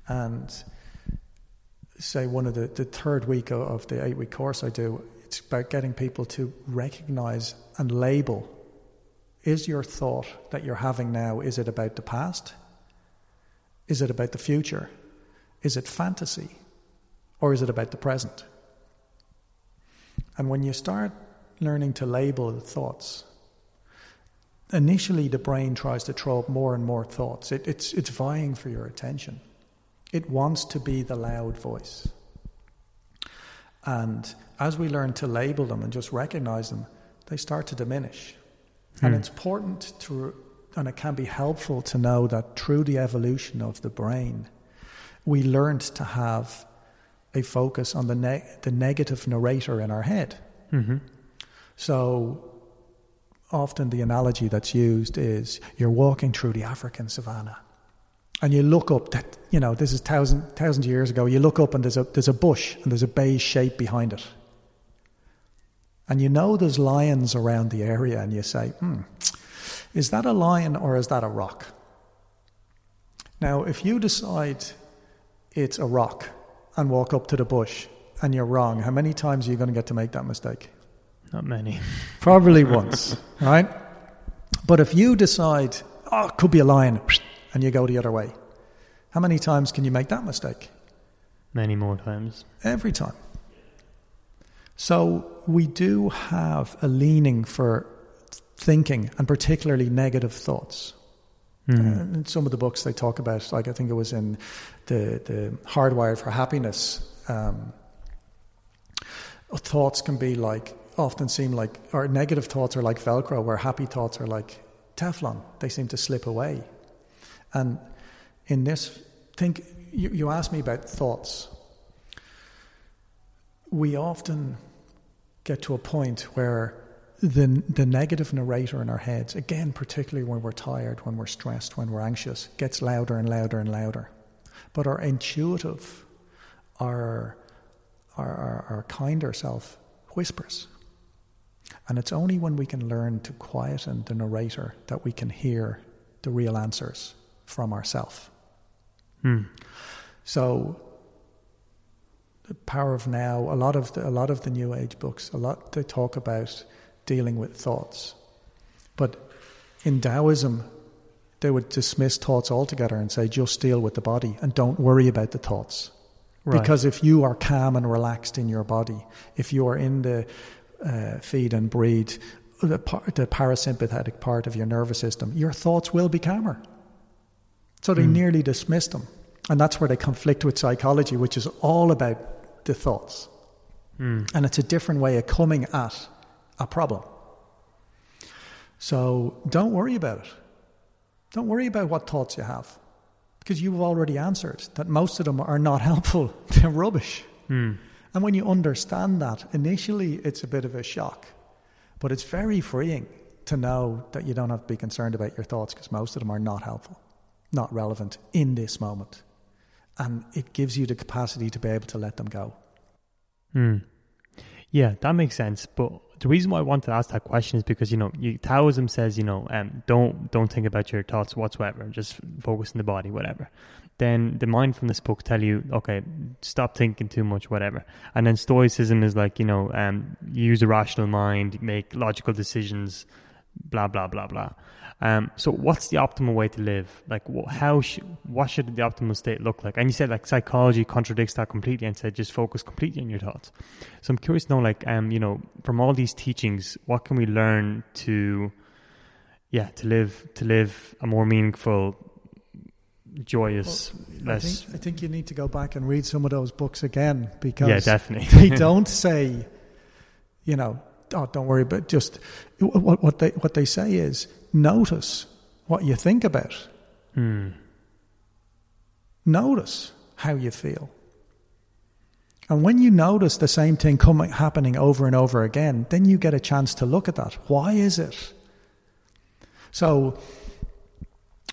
And say one of the, the third week of the eight week course I do, it's about getting people to recognize and label is your thought that you're having now, is it about the past? Is it about the future? Is it fantasy? Or is it about the present? And when you start learning to label thoughts, initially the brain tries to throw up more and more thoughts. It, it's, it's vying for your attention. It wants to be the loud voice. And as we learn to label them and just recognize them, they start to diminish. And Hmm. it's important to, and it can be helpful to know that through the evolution of the brain, we learned to have a focus on the, ne- the negative narrator in our head. Mm-hmm. So often the analogy that's used is you're walking through the African savannah and you look up that you know this is thousand thousand years ago you look up and there's a there's a bush and there's a beige shape behind it and you know there's lions around the area and you say hmm is that a lion or is that a rock now if you decide it's a rock and walk up to the bush and you're wrong how many times are you going to get to make that mistake Not many. Probably once, right? But if you decide, oh, it could be a lion, and you go the other way, how many times can you make that mistake? Many more times. Every time. So we do have a leaning for thinking, and particularly negative thoughts. Mm. In some of the books they talk about, like I think it was in the, the Hardwired for Happiness, um, thoughts can be like, often seem like, or negative thoughts are like Velcro, where happy thoughts are like Teflon. They seem to slip away. And in this, think, you, you asked me about thoughts. We often get to a point where the, the negative narrator in our heads, again, particularly when we're tired, when we're stressed, when we're anxious, gets louder and louder and louder. But our intuitive, our, our, our, our kinder self whispers. And it's only when we can learn to quieten the narrator that we can hear the real answers from ourself. Hmm. So the power of now, a lot of the, a lot of the new age books, a lot they talk about dealing with thoughts. But in Taoism, they would dismiss thoughts altogether and say just deal with the body and don't worry about the thoughts. Right. Because if you are calm and relaxed in your body, if you are in the uh, feed and breathe, the, par- the parasympathetic part of your nervous system, your thoughts will be calmer. So they Mm. nearly dismiss them. And that's where they conflict with psychology, which is all about the thoughts. Hmm. And it's a different way of coming at a problem. So don't worry about it. Don't worry about what thoughts you have. Because you've already answered that most of them are not helpful. They're rubbish. Hmm. And when you understand that, initially it's a bit of a shock. But it's very freeing to know that you don't have to be concerned about your thoughts because most of them are not helpful, not relevant in this moment. And it gives you the capacity to be able to let them go. Hmm. Yeah, that makes sense. But the reason why I wanted to ask that question is because you know you, Taoism says you know um, don't don't think about your thoughts whatsoever, just focus on the body, whatever. Then the mindfulness book tell you okay, stop thinking too much, whatever. And then Stoicism is like you know um, use a rational mind, make logical decisions, blah blah blah blah. Um, so what's the optimal way to live? Like wh- how sh- what should the optimal state look like? And you said like psychology contradicts that completely and said just focus completely on your thoughts. So I'm curious to know, like, um, you know, from all these teachings, what can we learn to, yeah, to live to live a more meaningful joyous, I less. think, I think you need to go back and read some of those books again because Yeah, definitely. they don't say, you know, oh, don't worry, but just what, what they what they say is notice what you think about, Hmm. notice how you feel, and when you notice the same thing coming happening over and over again, then you get a chance to look at that. Why is it? So.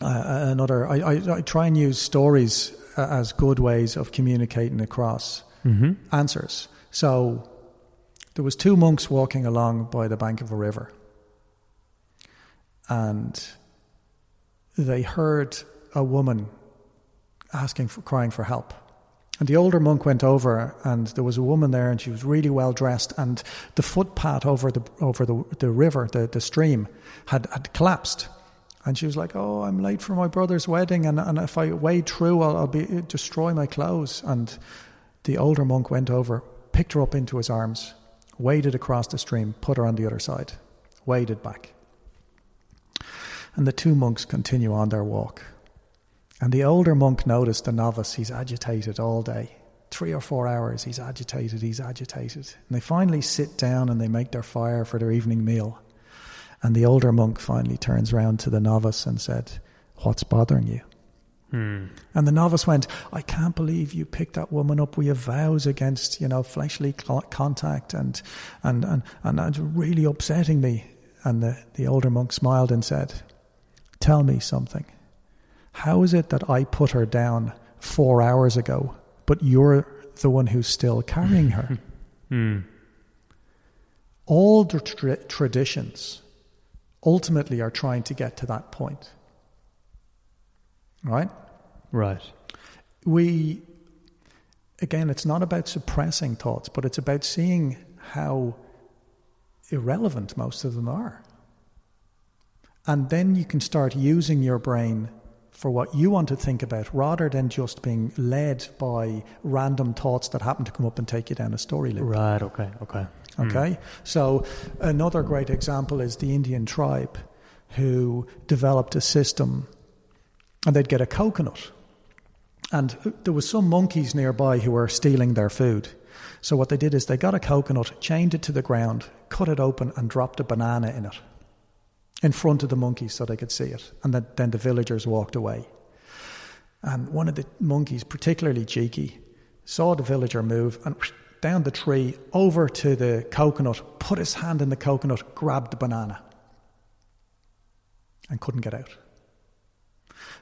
Uh, another, I, I, I try and use stories uh, as good ways of communicating across Mm-hmm. answers. So there was two monks walking along by the bank of a river, and they heard a woman asking for crying for help. And the older monk went over, and there was a woman there, and she was really well dressed. And the footpath over the over the, the river, the, the stream, had, had collapsed. And she was like, "Oh, I'm late for my brother's wedding, and, and if I wade through, I'll, I'll be destroy my clothes." And the older monk went over, picked her up into his arms, waded across the stream, put her on the other side, waded back. And the two monks continue on their walk. And the older monk noticed the novice, he's agitated all day. Three or four hours, he's agitated, he's agitated. And they finally sit down and they make their fire for their evening meal. And the older monk finally turns round to the novice and said, What's bothering you? Hmm. And the novice went, I can't believe you picked that woman up. We have vows against, you know, fleshly contact and, and, and, and it's really upsetting me. And the, the older monk smiled and said, Tell me something. How is it that I put her down four hours ago, but you're the one who's still carrying her? Hmm. All the tra- traditions ultimately are trying to get to that point. Right? Right. we again it's not about suppressing thoughts but it's about seeing how irrelevant most of them are and then you can start using your brain for what you want to think about rather than just being led by random thoughts that happen to come up and take you down a story loop Right. Okay. Okay. Okay, hmm. so another great example is the Indian tribe who developed a system, and they'd get a coconut, and there was some monkeys nearby who were stealing their food. So what they did is they got a coconut, chained it to the ground, cut it open, and dropped a banana in it in front of the monkeys so they could see it, and then, then the villagers walked away. And one of the monkeys, particularly cheeky, saw the villager move and down the tree over to the coconut, put his hand in the coconut, grabbed the banana, and couldn't get out.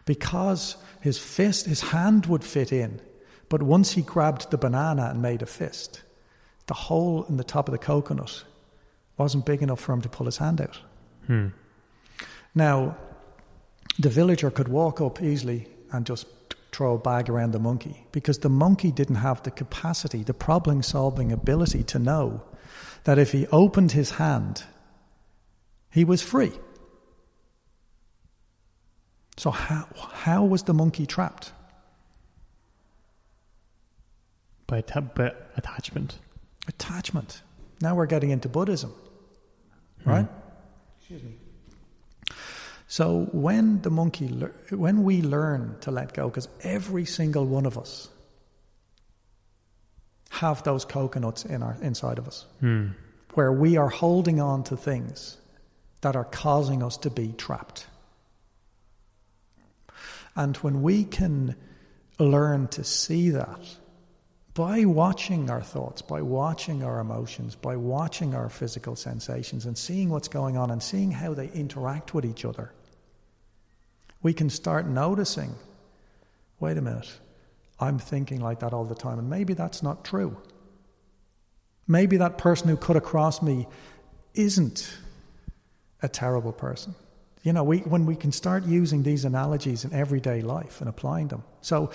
Because his fist, his hand would fit in, but once he grabbed the banana and made a fist, the hole in the top of the coconut wasn't big enough for him to pull his hand out. Hmm. Now, the villager could walk up easily and just throw a bag around the monkey because the monkey didn't have the capacity, the problem solving ability to know that if he opened his hand, he was free. So, how, how was the monkey trapped? By, atta- by attachment. Attachment. Now we're getting into Buddhism, right? Excuse me. So when the monkey, lear- when we learn to let go, because every single one of us have those coconuts in our inside of us, Hmm. where we are holding on to things that are causing us to be trapped. And when we can learn to see that by watching our thoughts, by watching our emotions, by watching our physical sensations and seeing what's going on and seeing how they interact with each other, we can start noticing wait a minute, I'm thinking like that all the time, and maybe that's not true. Maybe that person who cut across me isn't a terrible person. You know, we, when we can start using these analogies in everyday life and applying them. So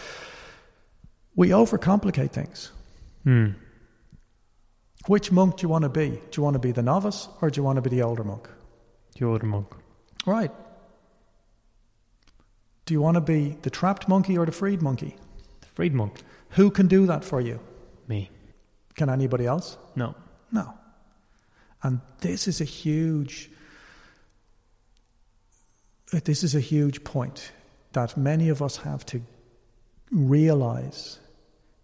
we overcomplicate things. Hmm. Which monk do you want to be? Do you want to be the novice or do you want to be the older monk? The older monk. Right. Do you want to be the trapped monkey or the freed monkey? The freed monk. Who can do that for you? Me. Can anybody else? No. No. And this is a huge this is a huge point that many of us have to realize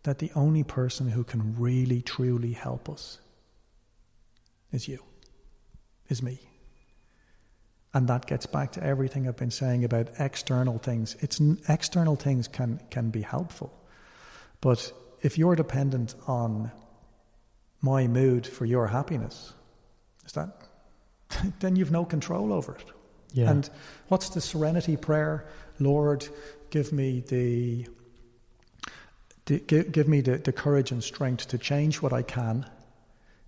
that the only person who can really, truly help us is you, is me. And that gets back to everything I've been saying about external things. It's external things can can be helpful, but if you're dependent on my mood for your happiness, is that then you've no control over it. Yeah. And what's the serenity prayer? Lord, give me the, the give, give me the, the courage and strength to change what I can,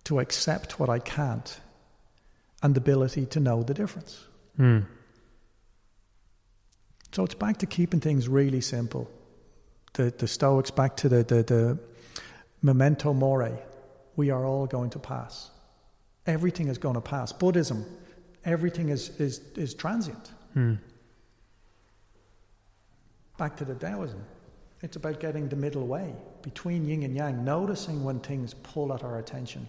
to accept what I can't, and the ability to know the difference. Mm. So it's back to keeping things really simple. The, the Stoics back to the, the, the memento mori. We are all going to pass. Everything is going to pass. Buddhism, everything is, is, is transient. Mm. Back to the Taoism. It's about getting the middle way between yin and yang, noticing when things pull at our attention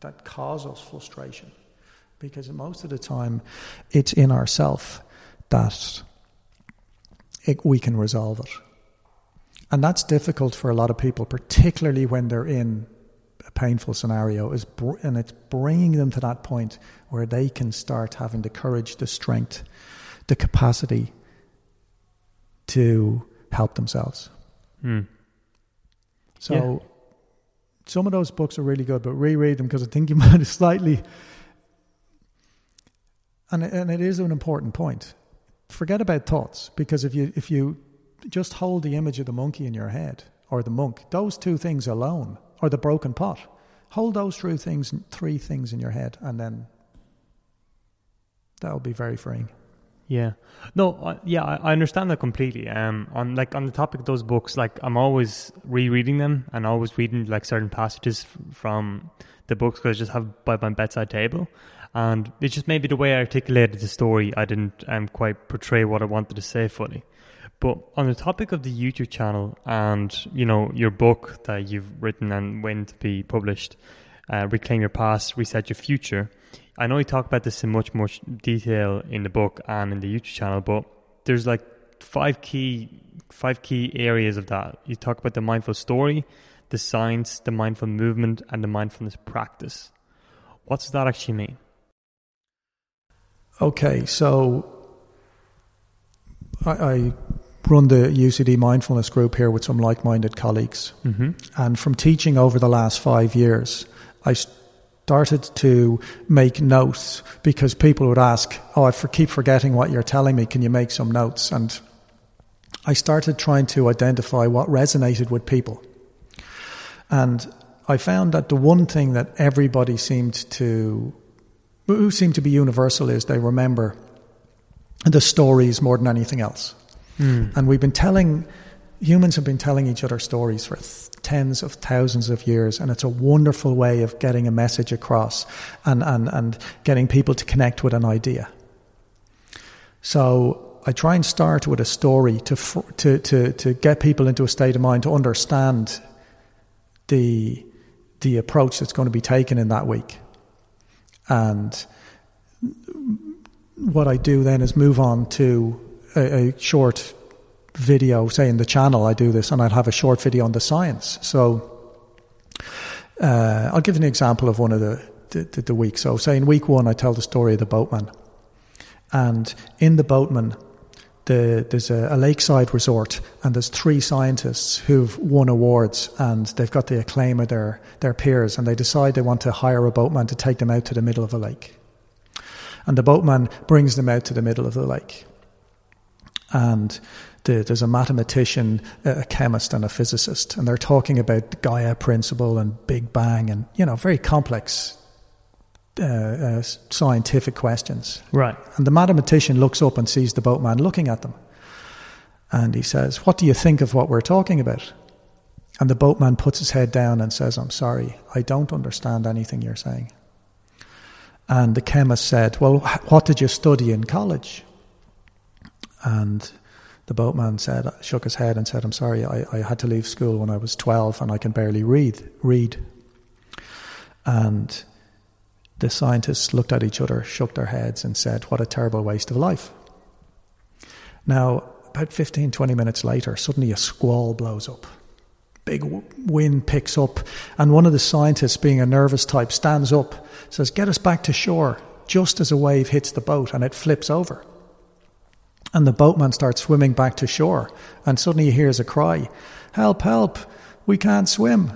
that cause us frustration because most of the time it's in ourself that it, we can resolve it. And that's difficult for a lot of people, particularly when they're in a painful scenario, is br- and it's bringing them to that point where they can start having the courage, the strength, the capacity to help themselves. Mm. So, Yeah. some of those books are really good, but reread them because I think you might have slightly and and it is an important point. Forget about thoughts because if you if you just hold the image of the monkey in your head or the monk, those two things alone, or the broken pot, hold those three things three things in your head, and then that'll be very freeing. Yeah. No, uh, yeah, I, I understand that completely. Um, on like on the topic of those books, like I'm always rereading them and always reading like certain passages f- from the books because I just have by my bedside table, and it's just maybe the way I articulated the story, I didn't um, quite portray what I wanted to say fully. But on the topic of the YouTube channel and you know your book that you've written and when to be published, uh, reclaim your past, reset your future. I know you talk about this in much more detail in the book and in the YouTube channel, but there's like five key five key areas of that. You talk about the mindful story, the science, the mindful movement, and the mindfulness practice. What does that actually mean? Okay, so I, I run the UCD mindfulness group here with some like-minded colleagues. Mm-hmm. And from teaching over the last five years, I started to make notes because people would ask, Oh, I for, keep forgetting what you're telling me. Can you make some notes? And I started trying to identify what resonated with people. And I found that the one thing that everybody seemed to, who seemed to be universal is they remember the stories more than anything else. Mm. And we've been telling, humans have been telling each other stories for tens of thousands of years, and it's a wonderful way of getting a message across and, and, and getting people to connect with an idea. So I try and start with a story to, to, to, to get people into a state of mind to understand the, the approach that's going to be taken in that week. And what I do then is move on to a, a short video, say in the channel, I do this, and I'll have a short video on the science. So uh, I'll give an example of one of the, the, the weeks. So, say in week one, I tell the story of the boatman. And in the boatman, the, there's a, a, lakeside resort, and there's three scientists who've won awards, and they've got the acclaim of their, their peers, and they decide they want to hire a boatman to take them out to the middle of a lake. And the boatman brings them out to the middle of the lake. And the, there's a mathematician, a chemist, and a physicist, and they're talking about the Gaia principle and Big Bang, and you know, very complex uh, uh, scientific questions. Right. And the mathematician looks up and sees the boatman looking at them, and he says, "What do you think of what we're talking about?" And the boatman puts his head down and says, "I'm sorry, I don't understand anything you're saying." And the chemist said, Well, what did you study in college? And the boatman said, shook his head and said, I'm sorry, I, I had to leave school when I was 12 and I can barely read. read. And the scientists looked at each other, shook their heads, and said, What a terrible waste of life. Now, about 15, 20 minutes later, suddenly a squall blows up. Big wind picks up, and one of the scientists, being a nervous type, stands up, says, Get us back to shore, just as a wave hits the boat and it flips over. And the boatman starts swimming back to shore, and suddenly he hears a cry, Help, help, we can't swim.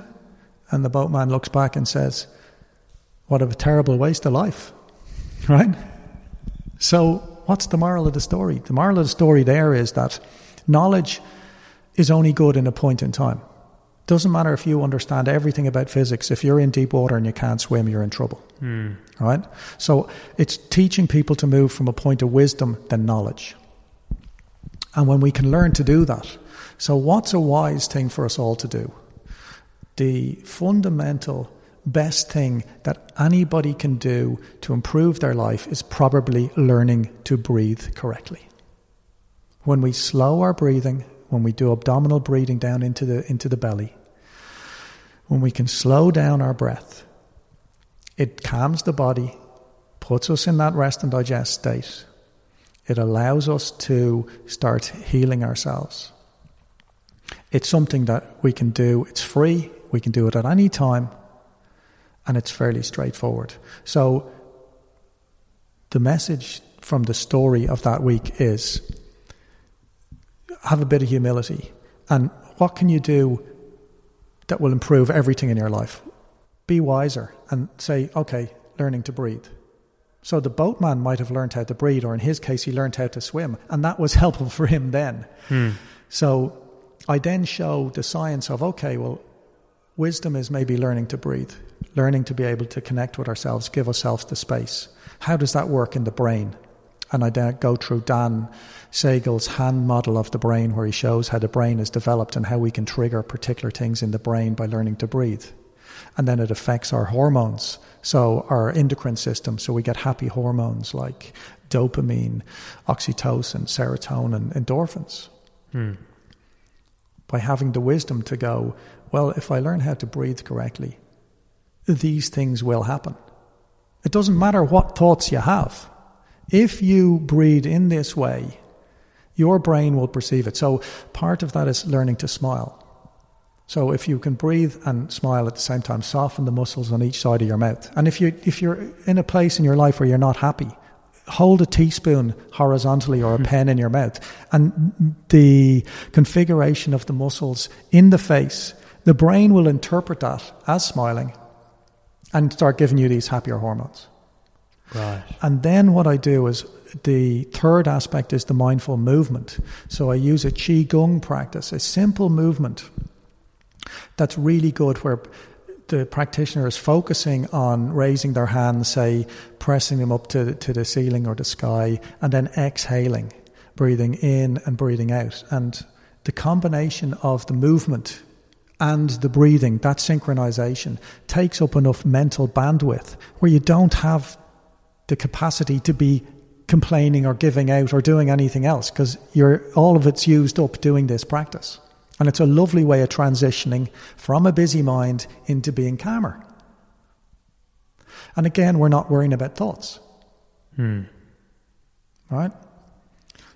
And the boatman looks back and says, What a terrible waste of life. Right? So, what's the moral of the story? The moral of the story there is that knowledge is only good in a point in time. Doesn't matter if you understand everything about physics. If you're in deep water and you can't swim, you're in trouble. Hmm. Right? So it's teaching people to move from a point of wisdom than knowledge. And when we can learn to do that, so what's a wise thing for us all to do? The fundamental best thing that anybody can do to improve their life is probably learning to breathe correctly. When we slow our breathing, when we do abdominal breathing down into the, into the belly, when we can slow down our breath, it calms the body, puts us in that rest and digest state. It allows us to start healing ourselves. It's something that we can do, it's free, we can do it at any time, and it's fairly straightforward. So, the message from the story of that week is have a bit of humility. And what can you do that will improve everything in your life? Be wiser and say, okay, learning to breathe. So the boatman might have learned how to breathe, or in his case, he learned how to swim, and that was helpful for him then. Hmm. So I then show the science of, okay, well, wisdom is maybe learning to breathe, learning to be able to connect with ourselves, give ourselves the space. How does that work in the brain? And I then go through Dan Siegel's hand model of the brain, where he shows how the brain is developed and how we can trigger particular things in the brain by learning to breathe. And then it affects our hormones, so our endocrine system, so we get happy hormones like dopamine, oxytocin, serotonin, endorphins. Hmm. By having the wisdom to go, well, if I learn how to breathe correctly, these things will happen. It doesn't matter what thoughts you have. If you breathe in this way, your brain will perceive it. So part of that is learning to smile. So if you can breathe and smile at the same time, soften the muscles on each side of your mouth. And if you if you're in a place in your life where you're not happy, hold a teaspoon horizontally or a pen in your mouth. And the configuration of the muscles in the face, the brain will interpret that as smiling and start giving you these happier hormones. Right. And then what I do is the third aspect is the mindful movement. So I use a Qigong practice, a simple movement that's really good where the practitioner is focusing on raising their hands, say, pressing them up to, to the ceiling or the sky, and then exhaling, breathing in and breathing out. And the combination of the movement and the breathing, that synchronization, takes up enough mental bandwidth where you don't have the capacity to be complaining or giving out or doing anything else because all of it's used up doing this practice. And it's a lovely way of transitioning from a busy mind into being calmer. And again, we're not worrying about thoughts. Hmm. Right?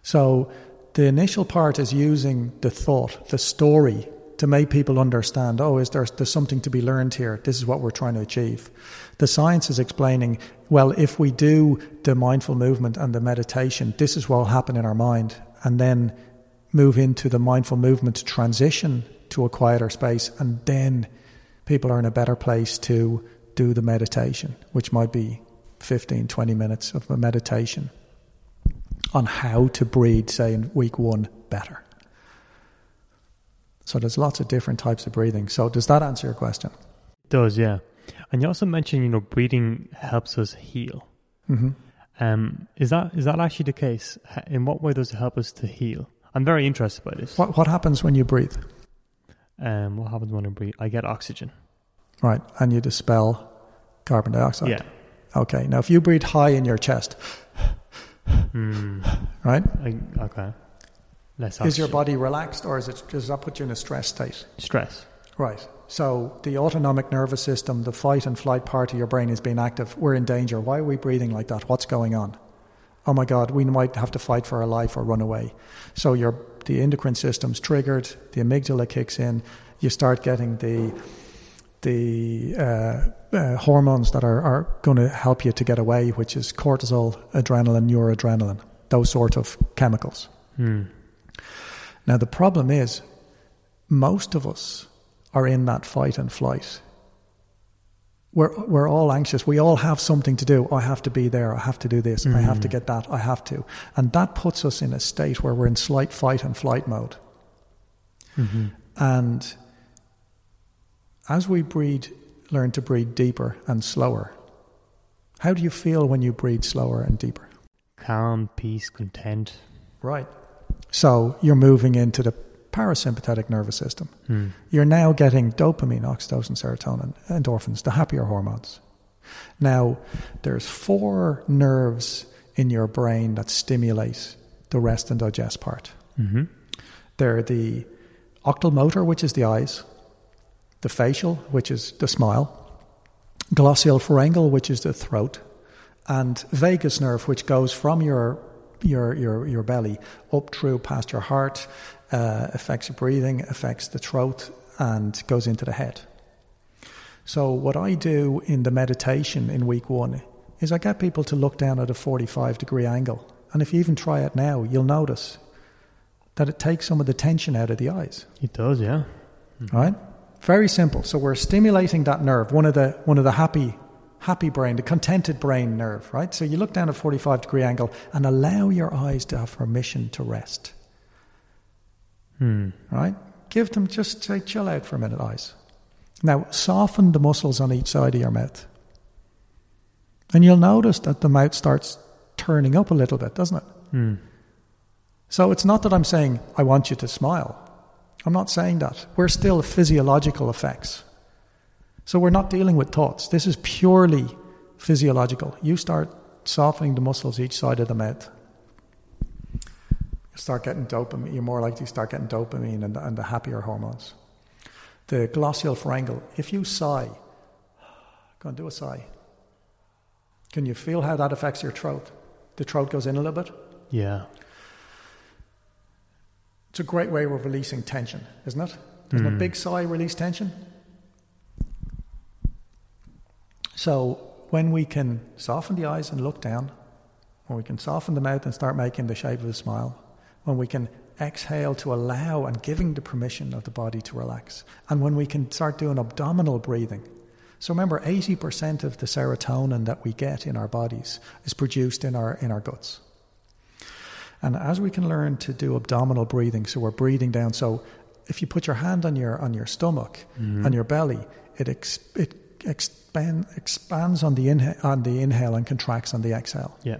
So the initial part is using the thought, the story, to make people understand oh, is there, there's something to be learned here? This is what we're trying to achieve. The science is explaining well, if we do the mindful movement and the meditation, this is what will happen in our mind. And then move into the mindful movement to transition to a quieter space, and then people are in a better place to do the meditation, which might be 15, 20 minutes of a meditation on how to breathe, say, in week one better. So there's lots of different types of breathing. So does that answer your question? It does, yeah. And you also mentioned, you know, breathing helps us heal. Mm-hmm. Um, is that is that actually the case? In what way does it help us to heal? I'm very interested by this. What, what happens when you breathe? Um, what happens when I breathe? I get oxygen. Right, and you dispel carbon dioxide. Yeah. Okay, now if you breathe high in your chest, Hmm. right, I, okay. Less is your body relaxed or is it, does that put you in a stress state? stress? Right. So the autonomic nervous system, the fight and flight part of your brain is being active. We're in danger. Why are we breathing like that? What's going on? Oh my God, we might have to fight for our life or run away. So your the endocrine system's triggered, the amygdala kicks in, you start getting the the uh, uh, hormones that are, are going to help you to get away, which is cortisol, adrenaline, noradrenaline, those sort of chemicals. Hmm. Now, the problem is, most of us are in that fight and flight. We're, we're all anxious. We all have something to do. I have to be there. I have to do this. I have to get that. I have to. And that puts us in a state where we're in slight fight and flight mode. Mm-hmm. And as we breathe, learn to breathe deeper and slower, how do you feel when you breathe slower and deeper? Calm, peace, content. Right. So you're moving into the parasympathetic nervous system. Hmm. You're now getting dopamine, oxytocin, serotonin, endorphins, the happier hormones. Now, there's four nerves in your brain that stimulate the rest and digest part. Mm-hmm. They're the oculomotor, which is the eyes, the facial, which is the smile, glossopharyngeal, which is the throat, and vagus nerve, which goes from your your your, your belly up through past your heart, uh, affects your breathing, affects the throat, and goes into the head. So what I do in the meditation in week one is I get people to look down at a 45 degree angle. And if you even try it now, you'll notice that it takes some of the tension out of the eyes. It does, yeah. Right? Very simple. So we're stimulating that nerve, one of the one of the happy happy brain, the contented brain nerve, right? So you look down at 45 degree angle and allow your eyes to have permission to rest. Hmm. Right? Give them just say chill out for a minute, eyes. Now soften the muscles on each side of your mouth. And you'll notice that the mouth starts turning up a little bit, doesn't it? Hmm. So it's not that I'm saying I want you to smile. I'm not saying that. We're still physiological effects. So we're not dealing with thoughts. This is purely physiological. You start softening the muscles each side of the mouth. Start getting dopamine. You're more likely to start getting dopamine and, and the happier hormones. The glossopharyngeal. If you sigh, go and do a sigh. Can you feel how that affects your throat? The throat goes in a little bit. Yeah. It's a great way of releasing tension, isn't it? Doesn't a Mm. big sigh release tension? So when we can soften the eyes and look down, when we can soften the mouth and start making the shape of a smile, when we can exhale to allow and giving the permission of the body to relax, and when we can start doing abdominal breathing. So remember, 80% of the serotonin that we get in our bodies is produced in our, in our guts. And as we can learn to do abdominal breathing, so we're breathing down. So if you put your hand on your on your stomach, mm-hmm. on your belly, it ex, it expand, expands on the inhale, on the inhale and contracts on the exhale. Yeah.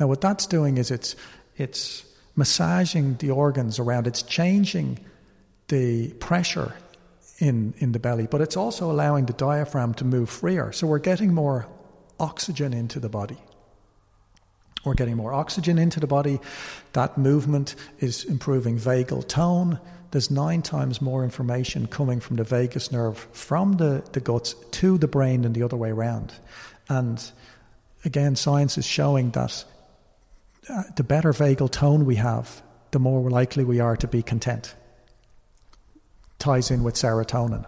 Now, what that's doing is it's it's massaging the organs around. It's changing the pressure in in the belly, but it's also allowing the diaphragm to move freer. So we're getting more oxygen into the body. We're getting more oxygen into the body. That movement is improving vagal tone. There's nine times more information coming from the vagus nerve from the, the guts to the brain and the other way around. And again, science is showing that uh, the better vagal tone we have, the more likely we are to be content. Ties in with serotonin.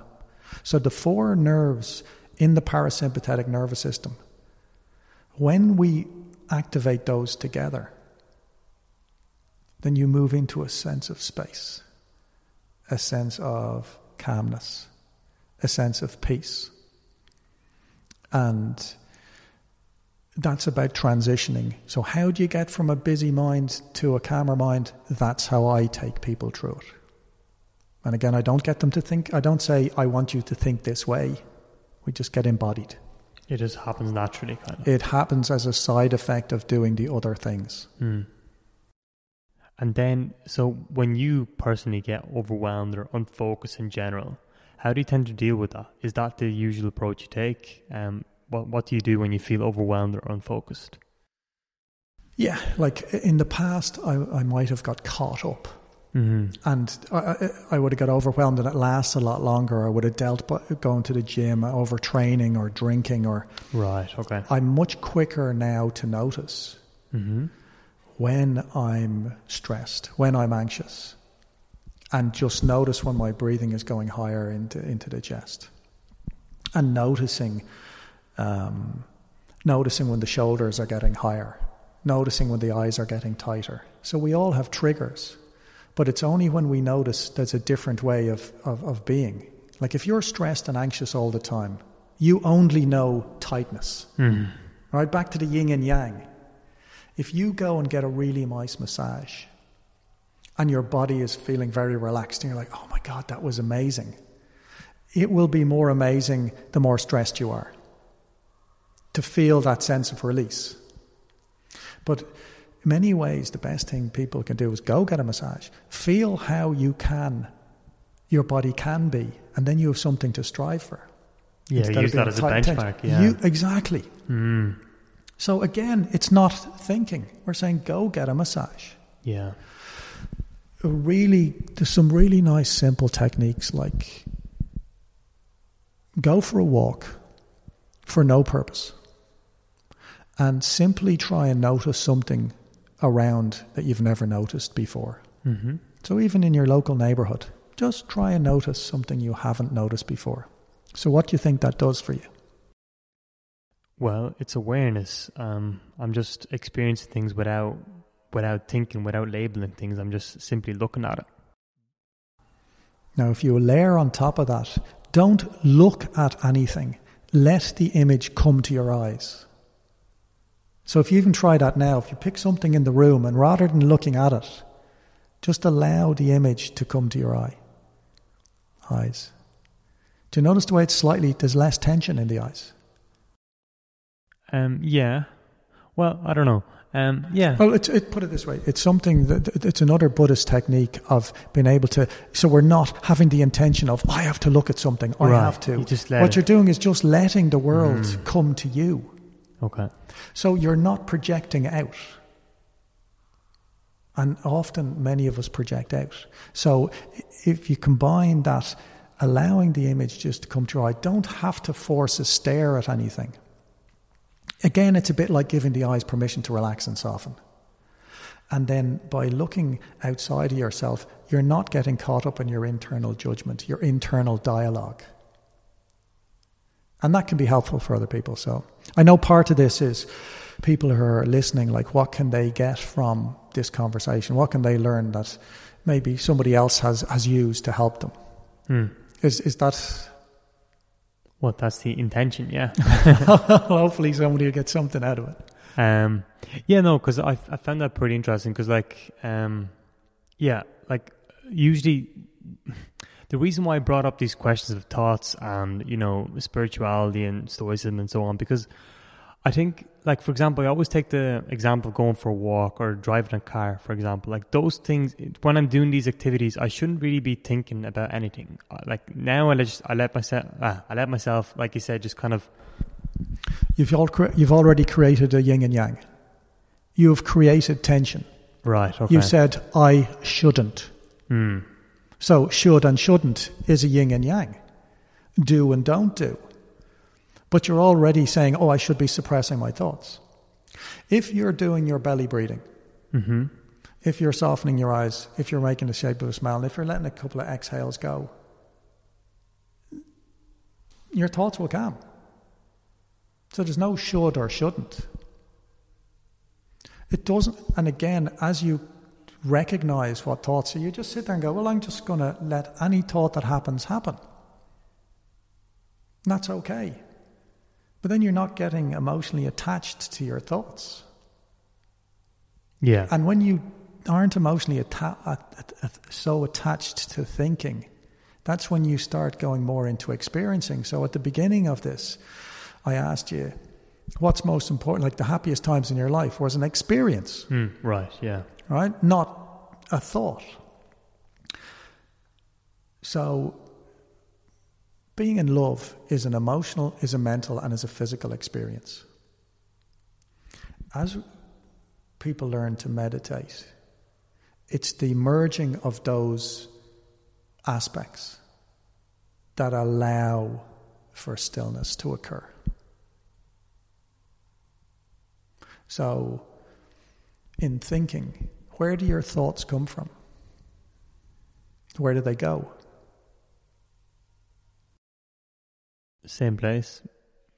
So the four nerves in the parasympathetic nervous system, when we activate those together, then you move into a sense of space, a sense of calmness, a sense of peace. And that's about transitioning. So, how do you get from a busy mind to a calmer mind? That's how I take people through it. And again, I don't get them to think, I don't say, I want you to think this way. We just get embodied. It just happens naturally, kind of. It happens as a side effect of doing the other things. Mm. And then, so when you personally get overwhelmed or unfocused in general, how do you tend to deal with that? Is that the usual approach you take? Um, what What do you do when you feel overwhelmed or unfocused? Yeah, like in the past, I, I might have got caught up Mm-hmm. and I, I, would have got overwhelmed and it lasts a lot longer. I would have dealt by going to the gym, overtraining or drinking, or Right. Okay. I'm much quicker now to notice Mm-hmm. when I'm stressed, when I'm anxious, and just notice when my breathing is going higher into, into the chest. And noticing, um, noticing when the shoulders are getting higher, noticing when the eyes are getting tighter. So we all have triggers, but it's only when we notice there's a different way of, of, of being. Like if you're stressed and anxious all the time, you only know tightness. Mm. Right back to the yin and yang. If you go and get a really nice massage and your body is feeling very relaxed and you're like, oh my God, that was amazing, it will be more amazing the more stressed you are to feel that sense of release. But in many ways, the best thing people can do is go get a massage, feel how you can, your body can be, and then you have something to strive for. Yeah, use that as a benchmark. Yeah. You, exactly. Mm. So again, it's not thinking. We're saying go get a massage. Yeah. Really, there's some really nice simple techniques like go for a walk for no purpose and simply try and notice something around that you've never noticed before. Mm-hmm. So even in your local neighborhood, just try and notice something you haven't noticed before. So what do you think that does for you? Well, it's awareness. Um, I'm just experiencing things without without thinking, without labeling things. I'm just simply looking at it. Now, if you layer on top of that, don't look at anything. Let the image come to your eyes. So, if you even try that now, if you pick something in the room and rather than looking at it, just allow the image to come to your eye. Eyes. Do you notice the way it's slightly, there's less tension in the eyes? Um, yeah. Well, I don't know. Um, yeah. Well, it's, it, put it this way: it's something that it's another Buddhist technique of being able to. So we're not having the intention of I have to look at something. I Right. have to. You what it- you're doing is just letting the world Mm. come to you. Okay. So you're not projecting out. And often many of us project out. So if you combine that, allowing the image just to come your eye, don't have to force a stare at anything. Again, it's a bit like giving the eyes permission to relax and soften. And then by looking outside of yourself, you're not getting caught up in your internal judgment, your internal dialogue. And that can be helpful for other people. So I know part of this is people who are listening, like, what can they get from this conversation? What can they learn that maybe somebody else has, has used to help them? Hmm. Is, is that Well, that's the intention. Yeah. hopefully somebody will get something out of it? Um, yeah, no, because I I found that pretty interesting. Because like, um, yeah, like usually the reason why I brought up these questions of thoughts and you know spirituality and stoicism and so on, because I think, like for example, I always take the example of going for a walk or driving a car, for example. Like those things, when I'm doing these activities, I shouldn't really be thinking about anything. Uh, Like now, I just I let myself, ah, I let myself, like you said, just kind of You've, all, cre- you've already created a yin and yang. You have created tension. right. Okay. You said, I shouldn't. Hmm. So, should and shouldn't is a yin and yang. Do and don't do. But you're already saying, oh, I should be suppressing my thoughts. If you're doing your belly breathing, Mm-hmm. if you're softening your eyes, if you're making the shape of a smile, if you're letting a couple of exhales go, your thoughts will come. So there's no should or shouldn't. It doesn't, and again, as you recognize what thoughts are, you just sit there and go, well, I'm just going to let any thought that happens happen. And that's okay. But then you're not getting emotionally attached to your thoughts. Yeah. And when you aren't emotionally atta- at, at, at, so attached to thinking, that's when you start going more into experiencing. So at the beginning of this, I asked you, what's most important? Like the happiest times in your life was an experience, Hmm. right. Yeah. Right? Not a thought. So being in love is an emotional, is a mental, and is a physical experience. As people learn to meditate, it's the merging of those aspects that allow for stillness to occur. So, in thinking, where do your thoughts come from? Where do they go? Same place,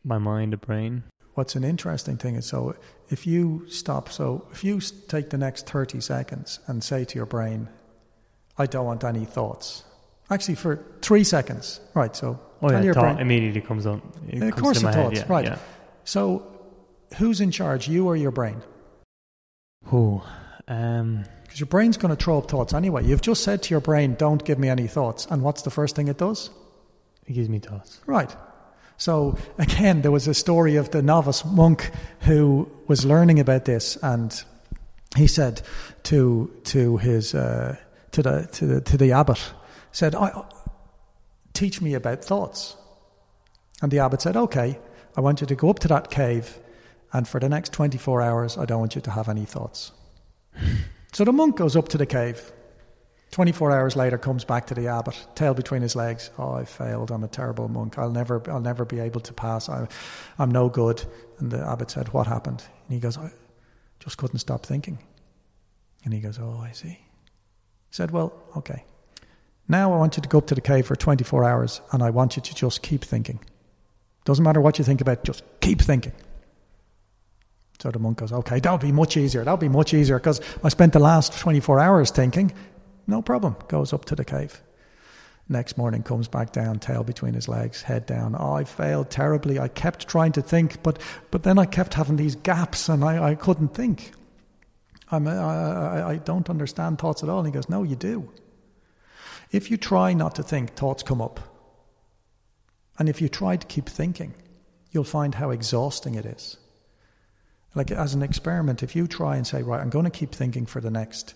my mind, the brain. What's an interesting thing is so if you stop, so if you take the next 30 seconds and say to your brain, I don't want any thoughts. Actually, for three seconds, right? So Oh yeah, your thought brain. immediately comes on. It Of comes course my it thoughts, yeah, right. Yeah. So who's in charge, you or your brain? Who? Um, Because your brain's going to throw up thoughts anyway. You've just said to your brain, don't give me any thoughts. And what's the first thing it does? it gives me thoughts. Right. So again, there was a story of the novice monk who was learning about this, and he said to to his uh, to the to the to the abbot, said, I, "Teach me about thoughts." And the abbot said, "Okay, I want you to go up to that cave, and for the next twenty four hours, I don't want you to have any thoughts." So the monk goes up to the cave. 24 hours later comes back to the abbot tail between his legs. Oh i failed. I'm a terrible monk. I'll never i'll never be able to pass. I, i'm no good. And the abbot said what happened? And he goes i just couldn't stop thinking. And he goes oh i see. He said well okay. Now i want you to go up to the cave for 24 hours and i want you to just keep thinking. Doesn't matter what you think about just keep thinking so the monk goes okay that'll be much easier that'll be much easier because i spent the last 24 hours thinking no problem. Goes up to the cave. Next morning comes back down, tail between his legs, head down. Oh, I failed terribly. I kept trying to think, but but then I kept having these gaps, and I, I couldn't think. I'm uh, a, I, I don't understand thoughts at all. And he goes, No, you do. If you try not to think, thoughts come up. And if you try to keep thinking, you'll find how exhausting it is. Like as an experiment, if you try and say, Right, I'm going to keep thinking for the next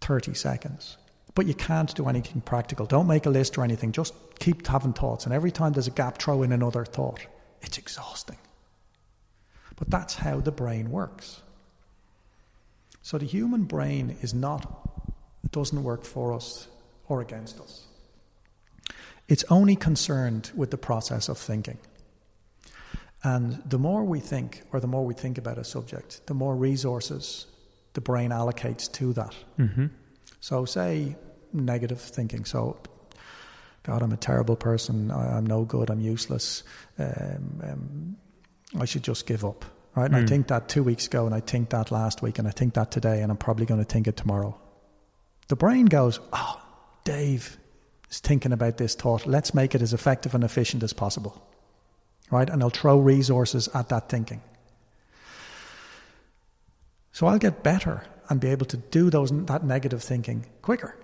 30 seconds. But you can't do anything practical. Don't make a list or anything. Just keep having thoughts. And every time there's a gap, throw in another thought. It's exhausting. But that's how the brain works. So the human brain is not, doesn't work for us or against us. It's only concerned with the process of thinking. And the more we think, or the more we think about a subject, the more resources the brain allocates to that. Mm-hmm. So, say negative thinking. So, God, I'm a terrible person. I, I'm no good. I'm useless. Um, um, I should just give up. Right? And I Mm. think that two weeks ago, and I think that last week, and I think that today, and I'm probably going to think it tomorrow. The brain goes, Oh, Dave is thinking about this thought. Let's make it as effective and efficient as possible. Right? And I'll throw resources at that thinking. So I'll get better and be able to do those that negative thinking quicker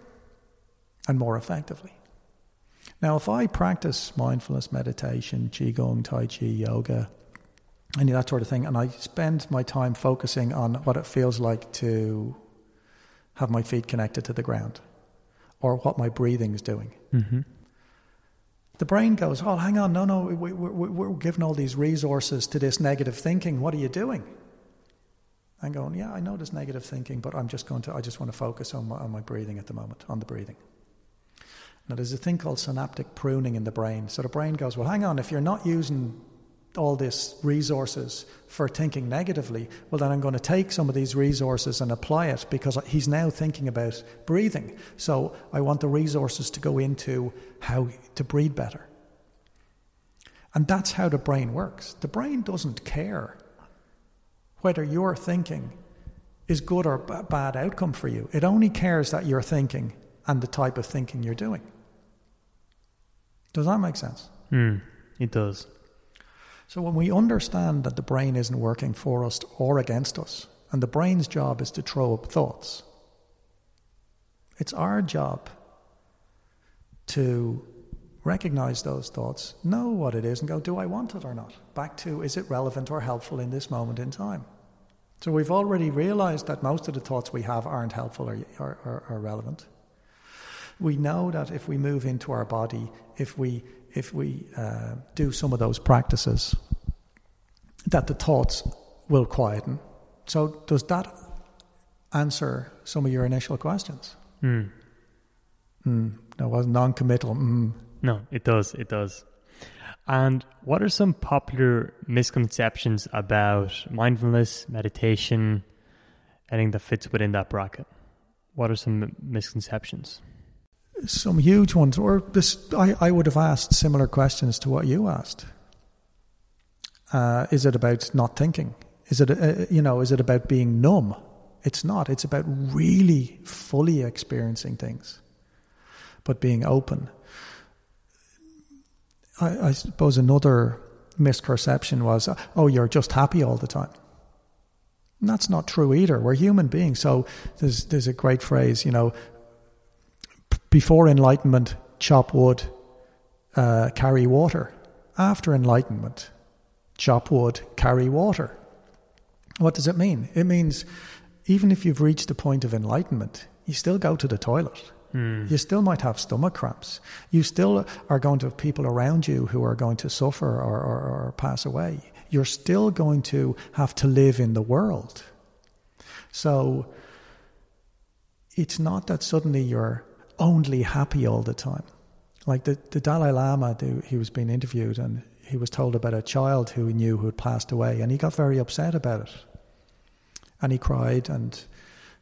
and more effectively. Now, if I practice mindfulness, meditation, qigong, tai chi, yoga, any of that sort of thing, and I spend my time focusing on what it feels like to have my feet connected to the ground, or what my breathing is doing, Mm-hmm. The brain goes, "Oh, hang on, no, no, we, we're giving all these resources to this negative thinking. What are you doing?" I'm going, "Yeah, I know there's negative thinking, but I'm just going to, I just want to focus on my, on my breathing at the moment, on the breathing." Now, there's a thing called synaptic pruning in the brain. So the brain goes, "Well, hang on, if you're not using all this resources for thinking negatively, well, then I'm going to take some of these resources and apply it because he's now thinking about breathing. So I want the resources to go into how to breathe better. And that's how the brain works. The brain doesn't care whether your thinking is good or b- bad outcome for you. It only cares that you're thinking and the type of thinking you're doing. Does that make sense? Mm, it does. So when we understand that the brain isn't working for us or against us, and the brain's job is to throw up thoughts, it's our job to recognize those thoughts, know what it is, and go, do I want it or not? Back to, is it relevant or helpful in this moment in time? So we've already realized that most of the thoughts we have aren't helpful or, or, or, or relevant. We know that if we move into our body, if we if we uh, do some of those practices, that the thoughts will quieten. So, does that answer some of your initial questions? Mm. Mm, that was non-committal. Mm. No, it does. It does. And what are some popular misconceptions about mindfulness, meditation, anything that fits within that bracket? What are some misconceptions? Some huge ones, or this, I, I would have asked similar questions to what you asked. Uh, is it about not thinking? Is it, uh, you know, is it about being numb? It's not. It's about really fully experiencing things, but being open. I, I suppose another misperception was, oh, you're just happy all the time. And that's not true either. We're human beings. So there's, there's a great phrase, you know, before enlightenment, chop wood, uh, carry water. After enlightenment, chop wood, carry water. What does it mean? It means even if you've reached the point of enlightenment, you still go to the toilet. Mm. You still might have stomach cramps. You still are going to have people around you who are going to suffer or, or, or pass away. You're still going to have to live in the world. So it's not that suddenly you're only happy all the time. Like the, the Dalai Lama, he was being interviewed and he was told about a child who he knew who had passed away and he got very upset about it. And he cried and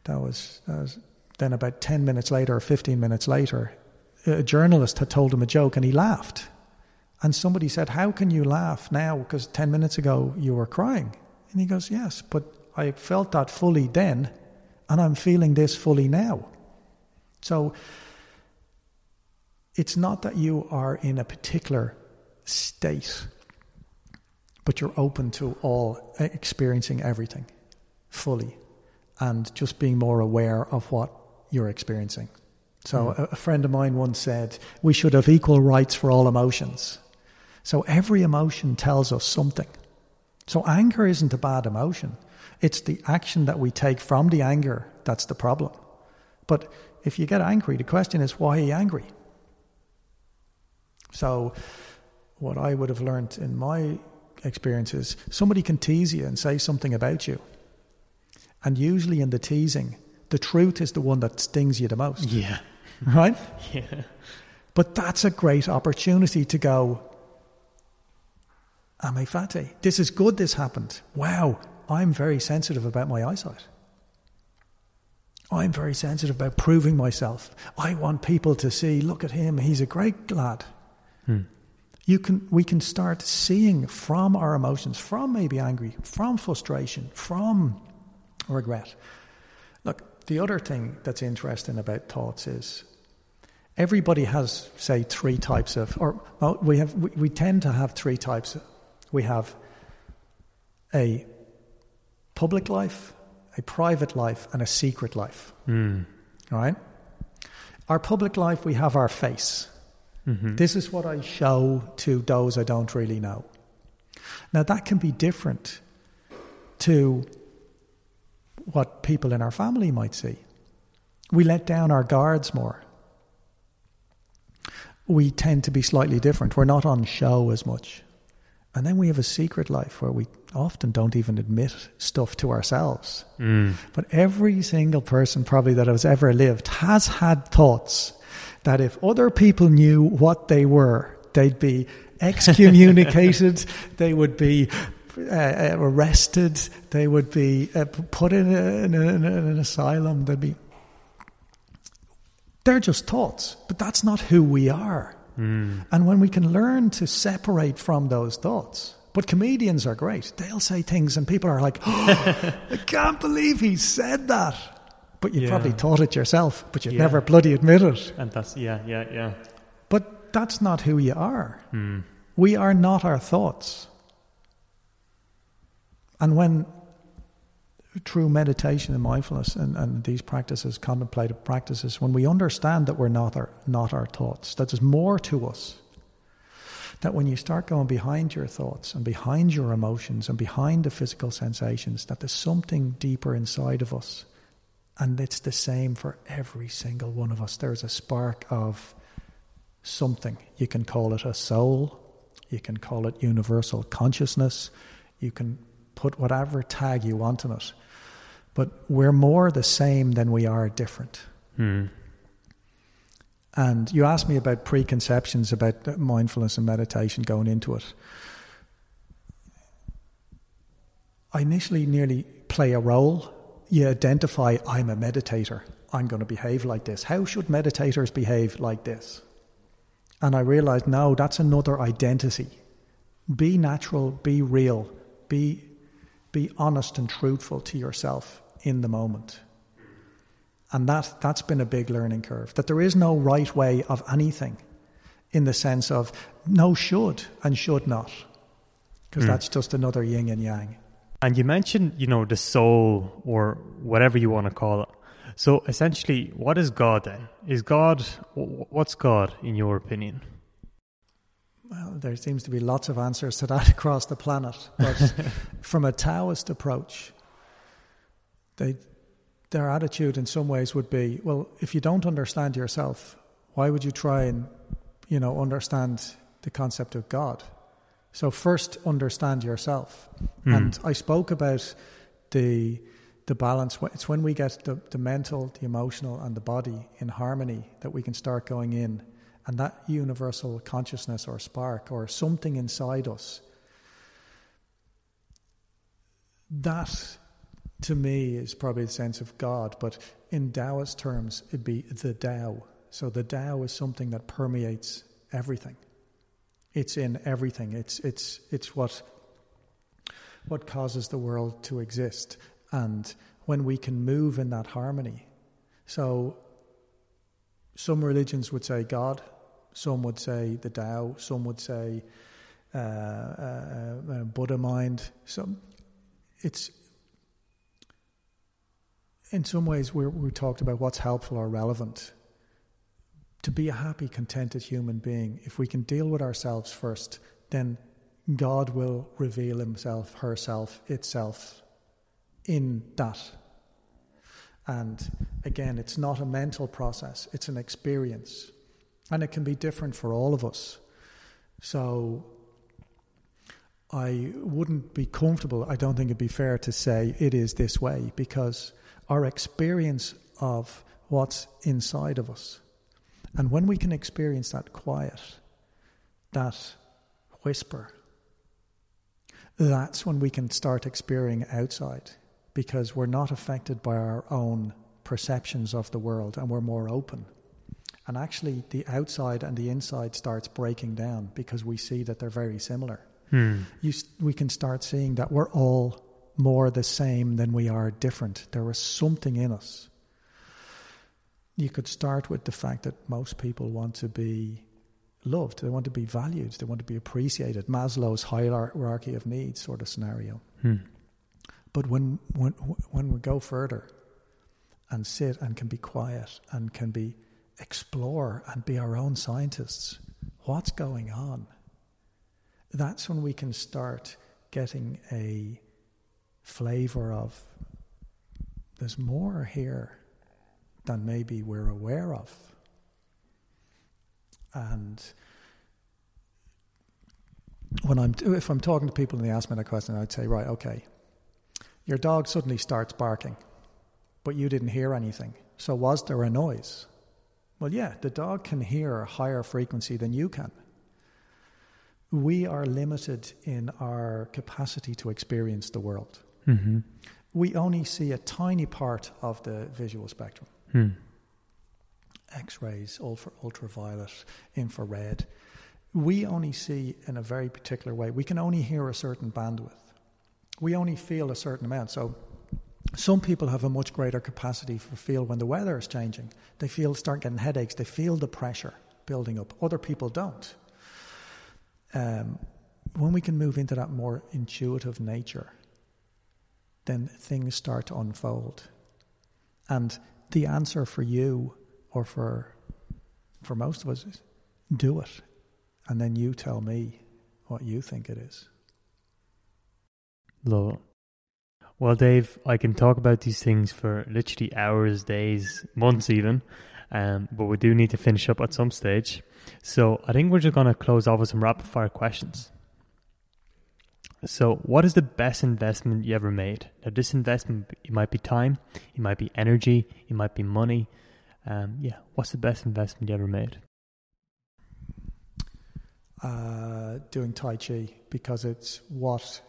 that was, that was then about 10 minutes later or 15 minutes later, a journalist had told him a joke and he laughed. And somebody said, How can you laugh now? Because 10 minutes ago you were crying. And he goes, Yes, but I felt that fully then, and I'm feeling this fully now. So it's not that you are in a particular state, but you're open to all experiencing everything fully and just being more aware of what you're experiencing. So, mm. a, a friend of mine once said, We should have equal rights for all emotions. So, every emotion tells us something. So, anger isn't a bad emotion, it's the action that we take from the anger that's the problem. But if you get angry, the question is, why are you angry? So, what I would have learned in my experience is somebody can tease you and say something about you. And usually in the teasing, the truth is the one that stings you the most. Yeah. Right? Yeah. But that's a great opportunity to go, Am I fatty? This is good, this happened. Wow, I'm very sensitive about my eyesight. I'm very sensitive about proving myself. I want people to see, look at him, he's a great lad. Hmm. You can, we can start seeing from our emotions, from maybe angry, from frustration, from regret. Look, the other thing that's interesting about thoughts is everybody has, say, three types of, or well, we have, we, we tend to have three types. We have a public life, a private life, and a secret life. Mm. Right? Our public life, we have our face. Mm-hmm. This is what I show to those I don't really know. Now, that can be different to what people in our family might see. We let down our guards more. We tend to be slightly different. We're not on show as much. And then we have a secret life where we often don't even admit stuff to ourselves. Mm. But every single person, probably that has ever lived, has had thoughts that if other people knew what they were, they'd be excommunicated, they would be uh, arrested, they would be uh, put in, a, in, a, in, an asylum, they'd be. They're just thoughts, but that's not who we are. Mm. And when we can learn to separate from those thoughts, but comedians are great. They'll say things, and people are like, oh, I can't believe he said that. But you yeah. probably taught it yourself, but you yeah. never bloody admit it. And that's, yeah, yeah, yeah. But that's not who you are. Mm. We are not our thoughts. And when through meditation and mindfulness and, and these practices, contemplative practices, when we understand that we're not our, not our thoughts, that there's more to us, that when you start going behind your thoughts and behind your emotions and behind the physical sensations, that there's something deeper inside of us. And it's the same for every single one of us. There's a spark of something. You can call it a soul, you can call it universal consciousness, you can put whatever tag you want on it. But we're more the same than we are different. Mm. And you asked me about preconceptions about mindfulness and meditation going into it. I initially nearly play a role you identify, I'm a meditator. I'm going to behave like this. How should meditators behave like this? And I realized, no, that's another identity. Be natural, be real, be, be honest and truthful to yourself in the moment. And that, that's been a big learning curve. That there is no right way of anything in the sense of no should and should not. Because mm. that's just another yin and yang. And you mentioned, you know, the soul or whatever you want to call it. So essentially, what is God then? Is God, what's God in your opinion? Well, there seems to be lots of answers to that across the planet. But from a Taoist approach, they, their attitude in some ways would be well, if you don't understand yourself, why would you try and you know understand the concept of God? So first understand yourself. Mm. And I spoke about the the balance. It's when we get the, the mental, the emotional, and the body in harmony that we can start going in. And that universal consciousness or spark or something inside us, that to me is probably the sense of God. But in Taoist terms, it'd be the Tao. So the Tao is something that permeates everything. It's in everything. It's it's it's what what causes the world to exist. And when we can move in that harmony. So some religions would say God, some would say the Tao, some would say uh, uh, uh, Buddha mind. So it's in some ways we we talked about what's helpful or relevant to be a happy, contented human being, if we can deal with ourselves first, then God will reveal Himself, herself, itself in that. And again, it's not a mental process, it's an experience. And it can be different for all of us. So I wouldn't be comfortable, I don't think it'd be fair to say it is this way, because our experience of what's inside of us and when we can experience that quiet, that whisper, that's when we can start experiencing outside because we're not affected by our own perceptions of the world and we're more open. And actually, the outside and the inside starts breaking down because we see that they're very similar. Hmm. You, we can start seeing that we're all more the same than we are different. There is something in us you could start with the fact that most people want to be loved, they want to be valued, they want to be appreciated. Maslow's hierarchy of needs sort of scenario. Hmm. But when, when, when we go further and sit and can be quiet and can be explore and be our own scientists, what's going on? That's when we can start getting a flavor of there's more here than maybe we're aware of. And when I'm if I'm talking to people and they ask me that question, I'd say, right, okay, your dog suddenly starts barking, but you didn't hear anything. So was there a noise? Well, yeah, the dog can hear a higher frequency than you can. We are limited in our capacity to experience the world. Mm-hmm. We only see a tiny part of the visual spectrum. Hmm. X rays, ultra, ultraviolet, infrared. We only see in a very particular way. We can only hear a certain bandwidth. We only feel a certain amount. So, some people have a much greater capacity for feel when the weather is changing. They feel start getting headaches. They feel the pressure building up. Other people don't. Um, when we can move into that more intuitive nature, then things start to unfold. And the answer for you or for for most of us is do it. And then you tell me what you think it is. Love. Well, Dave, I can talk about these things for literally hours, days, months, even. Um, but we do need to finish up at some stage. So I think we're just going to close off with some rapid fire questions. So, what is the best investment you ever made? Now, this investment, it might be time, it might be energy, it might be money. Um, yeah, what's the best investment you ever made? Uh, doing Tai Chi because it's what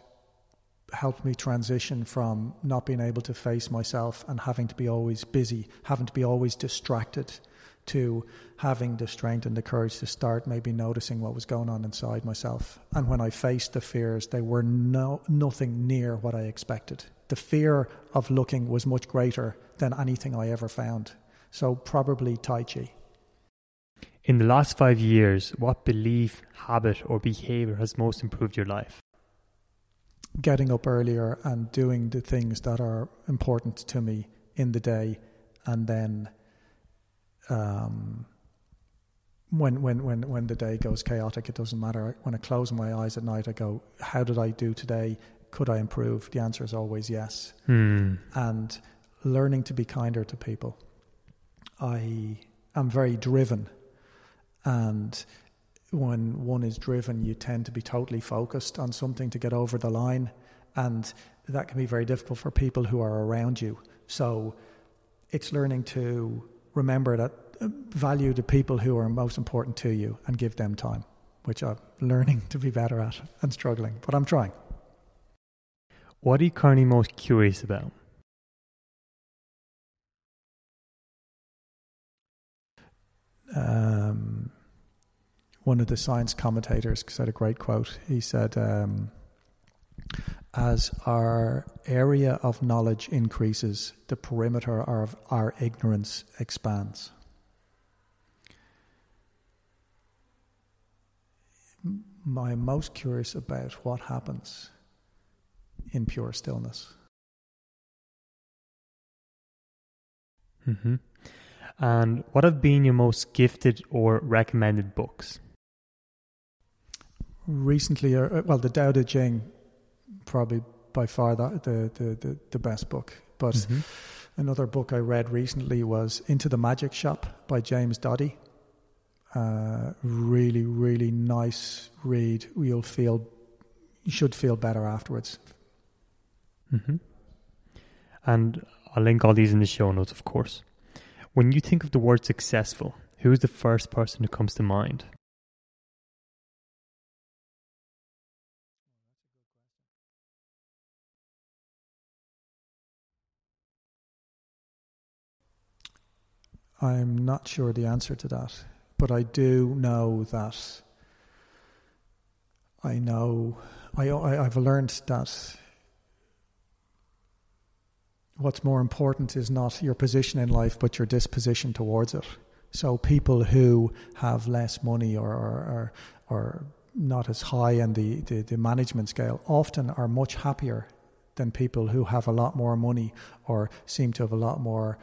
helped me transition from not being able to face myself and having to be always busy, having to be always distracted, to having the strength and the courage to start maybe noticing what was going on inside myself. And when I faced the fears, they were no nothing near what I expected. The fear of looking was much greater than anything I ever found. So probably Tai Chi. In the last five years, what belief, habit, or behavior has most improved your life? Getting up earlier and doing the things that are important to me in the day, and then um, when when when when the day goes chaotic, it doesn't matter. When I close my eyes at night, I go, "How did I do today? Could I improve?" The answer is always yes. Hmm. And learning to be kinder to people. I am very driven, and when one is driven, you tend to be totally focused on something to get over the line, and that can be very difficult for people who are around you. So, it's learning to remember that uh, value the people who are most important to you and give them time, which I'm learning to be better at and struggling, but I'm trying. What are you currently most curious about? Um, one of the science commentators said a great quote. He said, um, As our area of knowledge increases, the perimeter of our ignorance expands. I'm most curious about what happens in pure stillness. hmm And what have been your most gifted or recommended books? Recently, uh, well, the Tao Te Ching, probably by far the, the, the, the, the best book. But Mhm. another book I read recently was Into the Magic Shop by James Doty. Uh, really, really nice read. You'll feel, you should feel better afterwards. hmm And I'll link all these in the show notes, of course. When you think of the word successful, who is the first person who comes to mind? I'm not sure the answer to that, but I do know that I know I, I I've learned that what's more important is not your position in life, but your disposition towards it. So people who have less money or or, or, or not as high in the, the, the management scale often are much happier than people who have a lot more money or seem to have a lot more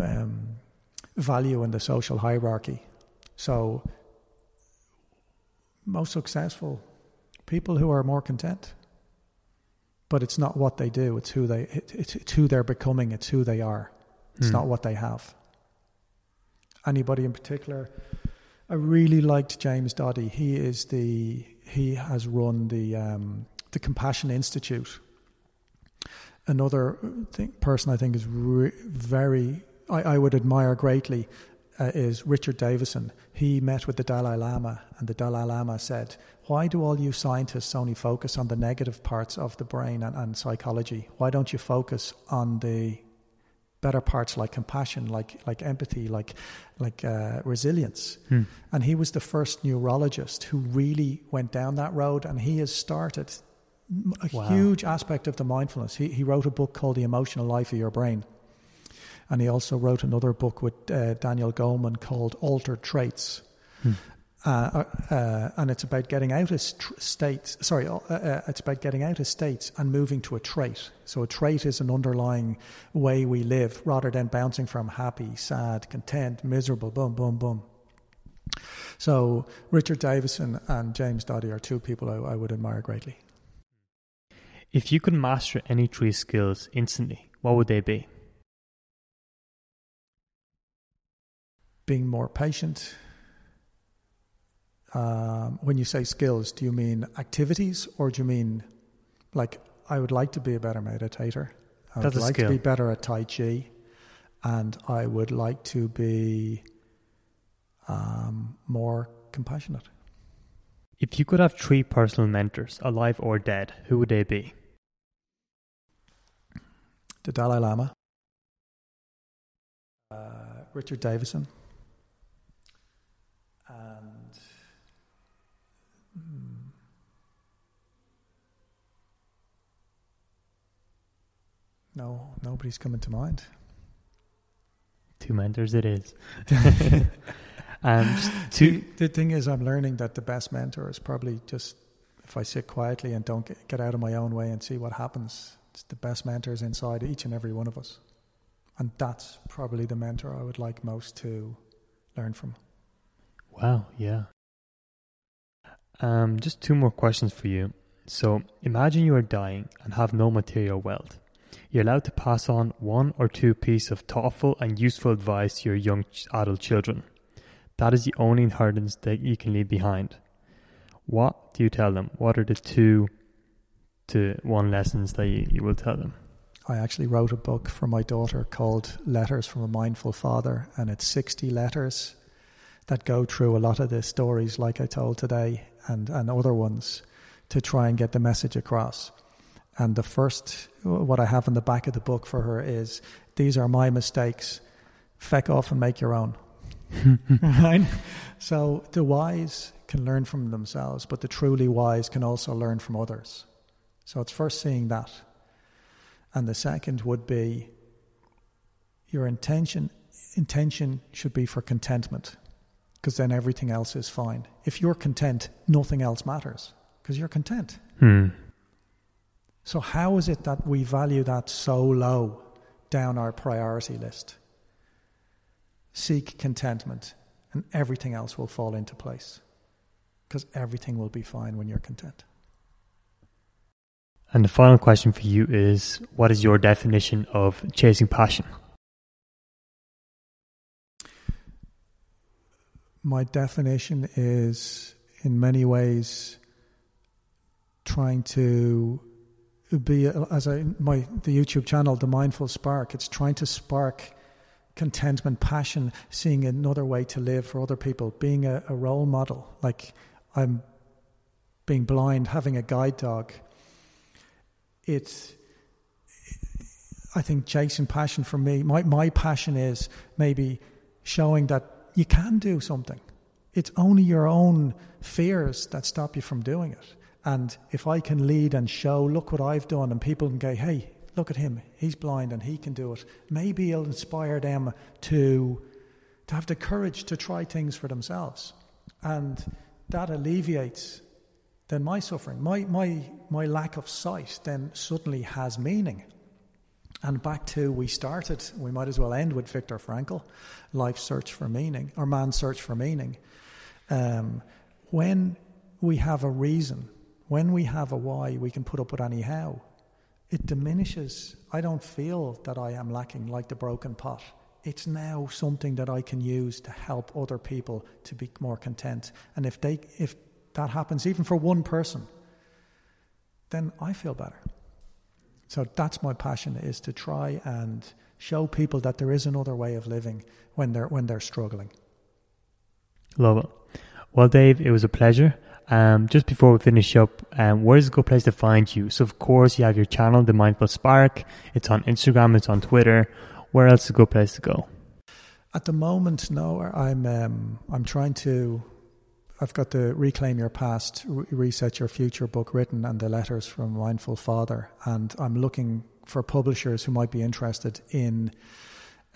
um, value in the social hierarchy. So, most successful people who are more content. But it's not what they do; it's who they it, it's, it's who they're becoming. It's who they are. It's Hmm. not what they have. Anybody in particular? I really liked James Doty. He is the he has run the um, the Compassion Institute. Another thing, person I think is re- very I, I would admire greatly uh, is Richard Davidson. He met with the Dalai Lama, and the Dalai Lama said, "Why do all you scientists only focus on the negative parts of the brain and, and psychology? Why don't you focus on the better parts like compassion, like like empathy, like like uh, resilience?" Hmm. And he was the first neurologist who really went down that road, and he has started a Wow. huge aspect of the mindfulness. He, he wrote a book called The Emotional Life of Your Brain. And he also wrote another book with uh, Daniel Goleman called Altered Traits. Hmm. Uh, uh, and it's about getting out of st- states. Sorry, uh, uh, it's about getting out of states and moving to a trait. So a trait is an underlying way we live, rather than bouncing from happy, sad, content, miserable, boom, boom, boom. So Richard Davidson and James Doty are two people I, I would admire greatly. If you could master any three skills instantly, what would they be? Being more patient. Um, when you say skills, do you mean activities or do you mean like I would like to be a better meditator? I That's would a like skill. to be better at Tai Chi, and I would like to be um, more compassionate. If you could have three personal mentors, alive or dead, who would they be? the Dalai Lama, uh, Richard Davidson, no, nobody's coming to mind. Two mentors, it is. um, the, the thing is, I'm learning that the best mentor is probably just if I sit quietly and don't get, get out of my own way and see what happens. It's the best mentors inside each and every one of us. And that's probably the mentor I would like most to learn from. Wow, yeah. Um, just two more questions for you. So imagine you are dying and have no material wealth. You're allowed to pass on one or two pieces of thoughtful and useful advice to your young adult children. That is the only inheritance that you can leave behind. What do you tell them? What are the two to one lessons that you, you will tell them? I actually wrote a book for my daughter called Letters from a Mindful Father, and it's 60 letters that go through a lot of the stories like I told today and, and other ones to try and get the message across. And the first, what I have in the back of the book for her is these are my mistakes. Feck off and make your own. right? So the wise can learn from themselves, but the truly wise can also learn from others. So it's first seeing that. And the second would be your intention intention should be for contentment because then everything else is fine. If you're content, nothing else matters because you're content. Hmm. So, how is it that we value that so low down our priority list? Seek contentment, and everything else will fall into place because everything will be fine when you're content. And the final question for you is what is your definition of chasing passion? My definition is, in many ways, trying to be uh, as I my the YouTube channel, the Mindful Spark. It's trying to spark contentment, passion, seeing another way to live for other people, being a, a role model. Like I'm being blind, having a guide dog. It's I think chasing passion for me. My my passion is maybe showing that you can do something. It's only your own fears that stop you from doing it. And if I can lead and show, look what I've done, and people can go, hey, look at him, he's blind and he can do it, maybe it'll inspire them to, to have the courage to try things for themselves. And that alleviates then my suffering. My, my, my lack of sight then suddenly has meaning. And back to we started, we might as well end with Viktor Frankl, life's search for meaning, or man's search for meaning. Um, when we have a reason when we have a why, we can put up with any how. It diminishes. I don't feel that I am lacking like the broken pot. It's now something that I can use to help other people to be more content. And if they if that happens even for one person, then I feel better. So that's my passion is to try and show people that there is another way of living when they're when they're struggling. Love it. Well, Dave, it was a pleasure. Um, just before we finish up, um, where is a good place to find you? So, of course, you have your channel, The Mindful Spark. It's on Instagram, it's on Twitter. Where else is a good place to go? At the moment, no. I'm um, I'm trying to. I've got the Reclaim Your Past, Re- Reset Your Future book written and the letters from Mindful Father. And I'm looking for publishers who might be interested in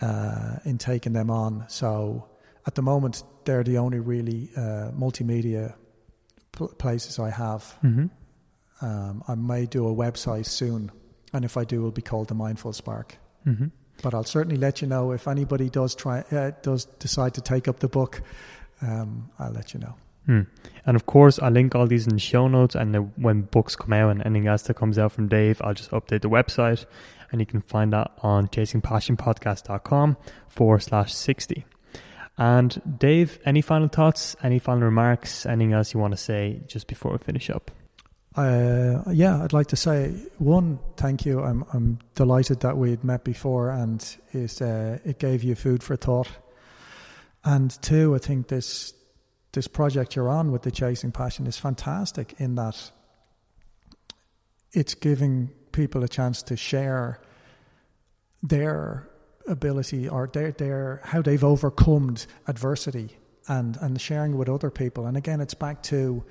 uh, in taking them on. So at the moment, they're the only really uh, multimedia pl- places I have. Mm-hmm. Um, I may do a website soon, and if I do, it'll be called the Mindful Spark. Mm-hmm. But I'll certainly let you know if anybody does try uh, does decide to take up the book. Um, I'll let you know. Mm. And of course, I'll link all these in the show notes. And the, when books come out and anything else that comes out from Dave, I'll just update the website. And you can find that on chasingpassionpodcast.com forward slash 60. And Dave, any final thoughts, any final remarks, anything else you want to say just before we finish up? Uh, yeah, I'd like to say one, thank you. I'm I'm delighted that we'd met before, and it uh, it gave you food for thought. And two, I think this this project you're on with the chasing passion is fantastic in that it's giving people a chance to share their ability or their, their how they've overcome adversity and and sharing with other people. And again, it's back to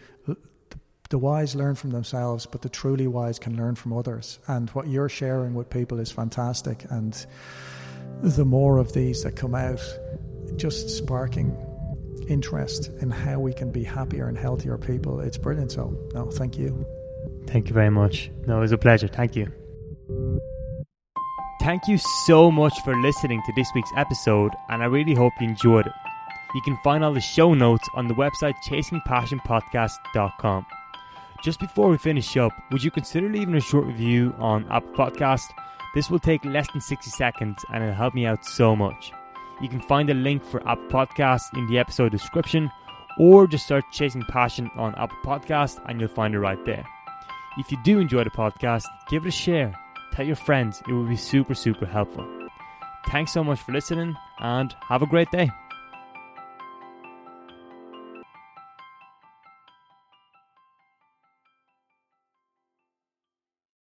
the wise learn from themselves, but the truly wise can learn from others. And what you're sharing with people is fantastic. And the more of these that come out, just sparking interest in how we can be happier and healthier people, it's brilliant. So, no, thank you. Thank you very much. No, it was a pleasure. Thank you. Thank you so much for listening to this week's episode, and I really hope you enjoyed it. You can find all the show notes on the website chasingpassionpodcast.com. Just before we finish up, would you consider leaving a short review on Apple Podcast? This will take less than 60 seconds and it'll help me out so much. You can find a link for Apple Podcasts in the episode description or just search Chasing Passion on Apple Podcast and you'll find it right there. If you do enjoy the podcast, give it a share. Tell your friends, it will be super, super helpful. Thanks so much for listening and have a great day.